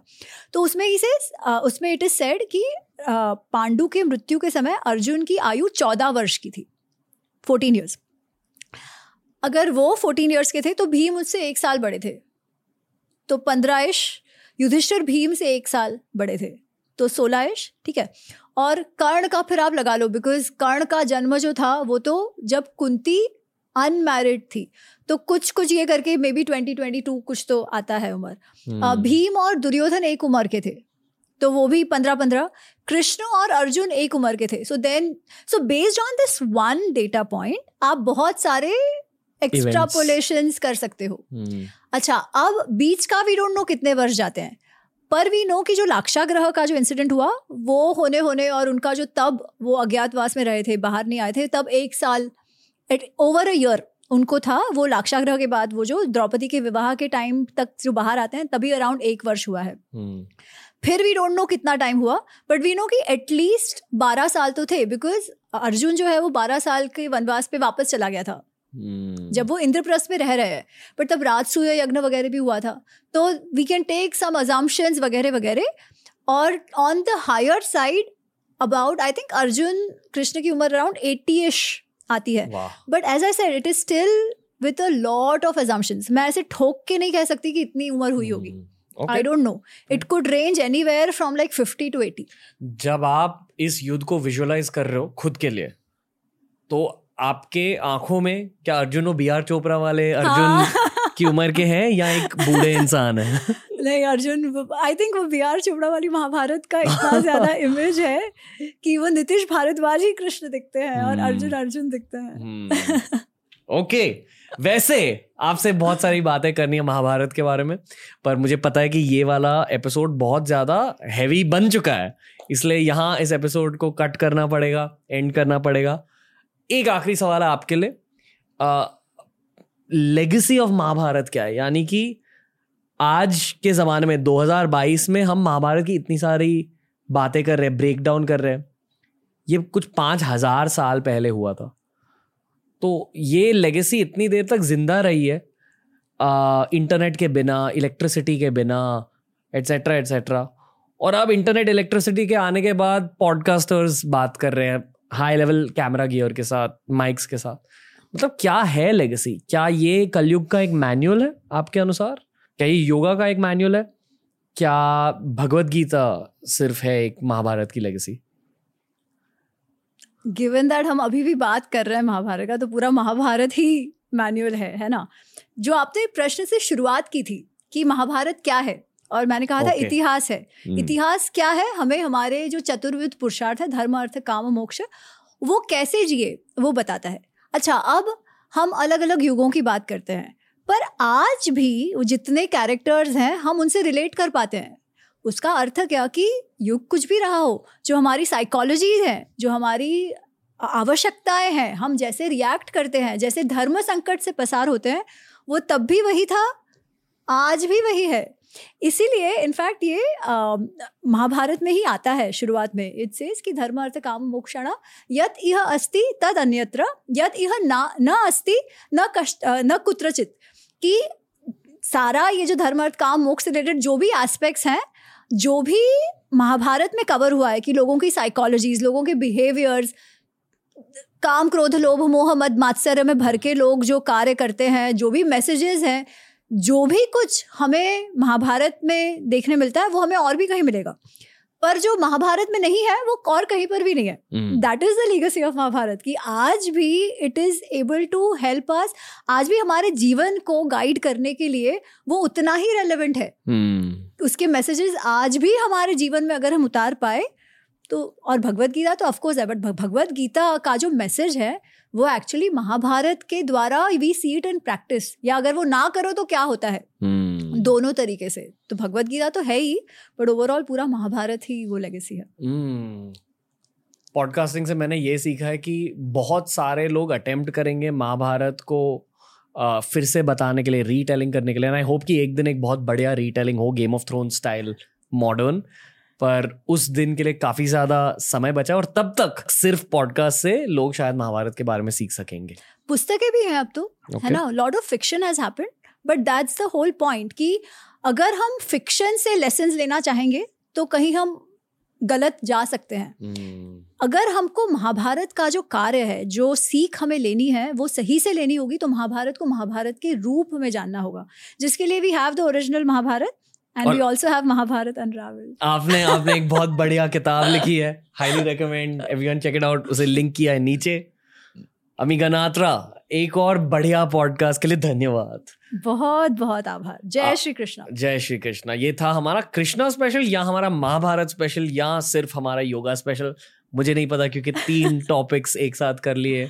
तो उसमें इसे उसमें इट इज़ सेड कि पांडु के मृत्यु के समय अर्जुन की आयु चौदह वर्ष की थी फोर्टीन ईयर्स अगर वो फोर्टीन ईयर्स के थे तो भीम उससे एक साल बड़े थे। तो पंद्रह युधिष्ठिर भीम से एक साल बड़े थे। तो सोलह ठीक है। और कर्ण का फिर आप लगा लो बिकॉज़ कर्ण का जन्म जो था वो तो जब कुंती अनमैरिड थी तो कुछ कुछ ये करके maybe twenty twenty two कुछ तो आता है उम्र। हम्म। भीम और दुर्योधन एक उम्र के थे तो वो भी पंद्रह पंद्रह कृष्ण और अर्जुन एक उम्र के थे। So then so based on this one data point आप बहुत सारे एक्स्ट्रापोलेशन कर सकते हो। hmm. अच्छा अब बीच का वी डोंट नो कितने वर्ष जाते हैं। पर वी नो कि जो लाक्षाग्रह का जो इंसिडेंट हुआ वो होने होने और उनका जो तब वो अज्ञातवास में रहे थे बाहर नहीं आए थे तब एक साल एट ओवर अ ईयर उनको था वो लाक्षाग्रह के बाद वो जो द्रौपदी के विवाह के टाइम तक जो बाहर आते हैं तभी अराउंड एक वर्ष हुआ है hmm. फिर वी डोंट नो कितना टाइम हुआ बट वी नो कि एटलीस्ट बारह साल तो थे बिकॉज़ अर्जुन जो है वो बारह साल के वनवास पे वापस चला गया था Hmm. जब वो इंद्रप्रस्थ में रह रहे हैं बट तब राजसूय यज्ञ वगैरह भी हुआ था तो we can take some assumptions वगैरह वगैरह और on the higher side about I think Arjun Krishna की उम्र अराउंड एट्टी इश आती है। But as I said it is still with a lot of assumptions मैं ऐसे ठोक के नहीं कह सकती कि इतनी उम्र हुई होगी। I don't know it could range anywhere from like fifty to eighty जब आप इस युद्ध को विजुअलाइज कर रहे हो खुद के लिए तो आपके आँखों में क्या अर्जुन और बी आर चोपड़ा वाले अर्जुन हाँ. की उम्र के हैं या एक बूढ़े इंसान है नहीं अर्जुन आई थिंक वो बी आर चोपड़ा वाली महाभारत का इतना ज़्यादा इमेज है कि वो नीतीश भारद्वाज ही कृष्ण दिखते हैं और hmm. अर्जुन अर्जुन दिखते हैं hmm. ओके वैसे आपसे बहुत सारी बातें करनी है महाभारत के बारे में पर मुझे पता है कि ये वाला एपिसोड बहुत ज़्यादा हैवी बन चुका है इसलिए यहाँ इस एपिसोड को कट करना पड़ेगा एंड करना पड़ेगा एक आखिरी सवाल है आपके लिए। लेगेसी ऑफ़ महाभारत क्या है? यानी कि आज के ज़माने में 2022 में हम महाभारत की इतनी सारी बातें कर रहे हैं ब्रेक डाउन कर रहे हैं। ये कुछ पाँच हज़ार साल पहले हुआ था। तो ये लेगेसी इतनी देर तक ज़िंदा रही है। आ, इंटरनेट के बिना इलेक्ट्रिसिटी के बिना एट्सेट्रा एट्सेट्रा और अब इंटरनेट इलेक्ट्रिसिटी के आने के बाद पॉडकास्टर्स बात कर रहे हैं। हाई लेवल कैमरा गियर के साथ माइक्स के साथ. मतलब क्या है लेगेसी क्या ये कलयुग का एक मैनुअल है आपके अनुसार? क्या ये योगा का एक मैनुअल है? क्या भगवत गीता सिर्फ़ है एक महाभारत की लेगेसी गिवन दैट हम अभी भी बात कर रहे हैं महाभारत का तो पूरा महाभारत ही मैनुअल है है ना? जो आपने प्रश्न से शुरुआत की थी कि महाभारत क्या है और मैंने कहा okay. था इतिहास है। Hmm. इतिहास क्या है? हमें हमारे जो चतुर्विध पुरुषार्थ है धर्म अर्थ काम मोक्ष वो कैसे जिए वो बताता है। अच्छा अब हम अलग अलग युगों की बात करते हैं पर आज भी जितने कैरेक्टर्स हैं हम उनसे रिलेट कर पाते हैं। उसका अर्थ क्या कि युग कुछ भी रहा हो जो हमारी साइकोलॉजी है जो हमारी आवश्यकताएँ हैं हम जैसे रिएक्ट करते हैं जैसे धर्म संकट से पसार होते हैं वो तब भी वही था आज भी वही है। इसीलिए इनफैक्ट ये महाभारत में ही आता है शुरुआत में। इट सेज कि धर्म अर्थ काम मोक्षण, यत यह अस्ति तद अन्यत्र, यत यह ना, न अस्ति, न कष्ट न कुत्रचित। कि सारा ये जो धर्म अर्थ काम मोक्ष रिलेटेड जो भी एस्पेक्ट्स हैं, जो भी महाभारत में कवर हुआ है कि लोगों की साइकोलॉजीज लोगों के बिहेवियर्स काम क्रोध, लोभ, मोह, मद, मात्सर्य में भर के लोग जो कार्य करते हैं, जो भी मैसेजेस हैं जो भी कुछ हमें महाभारत में देखने मिलता है वो हमें और भी कहीं मिलेगा। पर जो महाभारत में नहीं है वो और कहीं पर भी नहीं है। That is the legacy of Mahabharata कि आज भी it is able to help us आज भी हमारे जीवन को गाइड करने के लिए वो उतना ही रेलिवेंट है। hmm. उसके मैसेजेस आज भी हमारे जीवन में अगर हम उतार पाए तो और भगवत गीता तो ऑफकोर्स है बट भगवत गीता का जो मैसेज है वो एक्चुअली महाभारत के द्वारा we see it in practice या अगर वो ना करो तो क्या होता है? hmm. दोनों तरीके से। तो भगवत गीता तो है ही बट ओवरऑल पूरा महाभारत ही वो लेगेसी है। Podcasting hmm. से मैंने ये सीखा है कि बहुत सारे लोग अटेम्प्ट करेंगे महाभारत को uh, फिर से बताने के लिए रीटेलिंग करने के लिए आई होप कि एक दिन एक बहुत बढ़िया रीटेलिंग हो Game of Throne style modern पर उस दिन के लिए काफ़ी ज़्यादा समय बचा और तब तक सिर्फ़ पॉडकास्ट से लोग शायद महाभारत के बारे में सीख सकेंगे पुस्तकें भी हैं अब तो okay. है ना lot of fiction has happened but that's the whole point कि अगर हम फिक्शन से लेसन लेना चाहेंगे तो कहीं हम गलत जा सकते हैं hmm. अगर हमको महाभारत का जो कार्य है जो सीख हमें लेनी है वो सही से लेनी होगी तो महाभारत को महाभारत के रूप में जानना होगा जिसके लिए we have the original Mahabharata and we also have Mahabharata Unravelled आपने आपने एक बहुत बढ़िया किताब लिखी है। Highly recommend everyone check it out उसे लिंक किया है नीचे। अमी गनात्रा एक और बढ़िया पॉडकास्ट के लिए धन्यवाद। बहुत बहुत आभार। जय श्री कृष्ण। जय श्री कृष्ण। ये था हमारा कृष्णा स्पेशल या हमारा महाभारत स्पेशल या सिर्फ़ हमारा योगा स्पेशल मुझे नहीं पता क्योंकि तीन टॉपिक्स एक साथ कर लिए।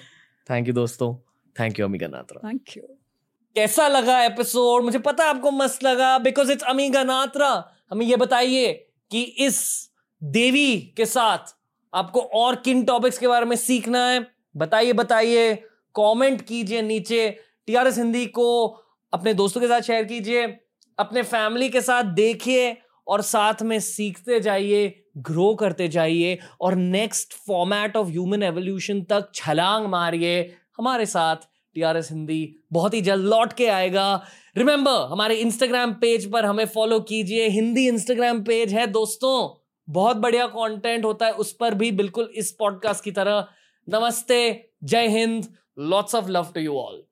थैंक यू दोस्तों। Thank you Ami Ganatra thank you कैसा लगा एपिसोड मुझे पता आपको मस्त लगा बिकॉज़ इट्स अमीगा नात्रा हमें ये बताइए कि इस देवी के साथ आपको और किन टॉपिक्स के बारे में सीखना है? बताइए बताइए। कमेंट कीजिए नीचे। टीआरएस हिंदी को अपने दोस्तों के साथ शेयर कीजिए। अपने फैमिली के साथ देखिए और साथ में सीखते जाइए ग्रो करते जाइए और next format of human evolution तक छलांग मारिए हमारे साथ। टीआरएस हिंदी बहुत ही जल्द लौट के आएगा। रिमेंबर हमारे इंस्टाग्राम पेज पर हमें फॉलो कीजिए। हिंदी इंस्टाग्राम पेज है दोस्तों। बहुत बढ़िया कंटेंट होता है उस पर भी बिल्कुल इस पॉडकास्ट की तरह। नमस्ते, जय Hind. Lots of love to you all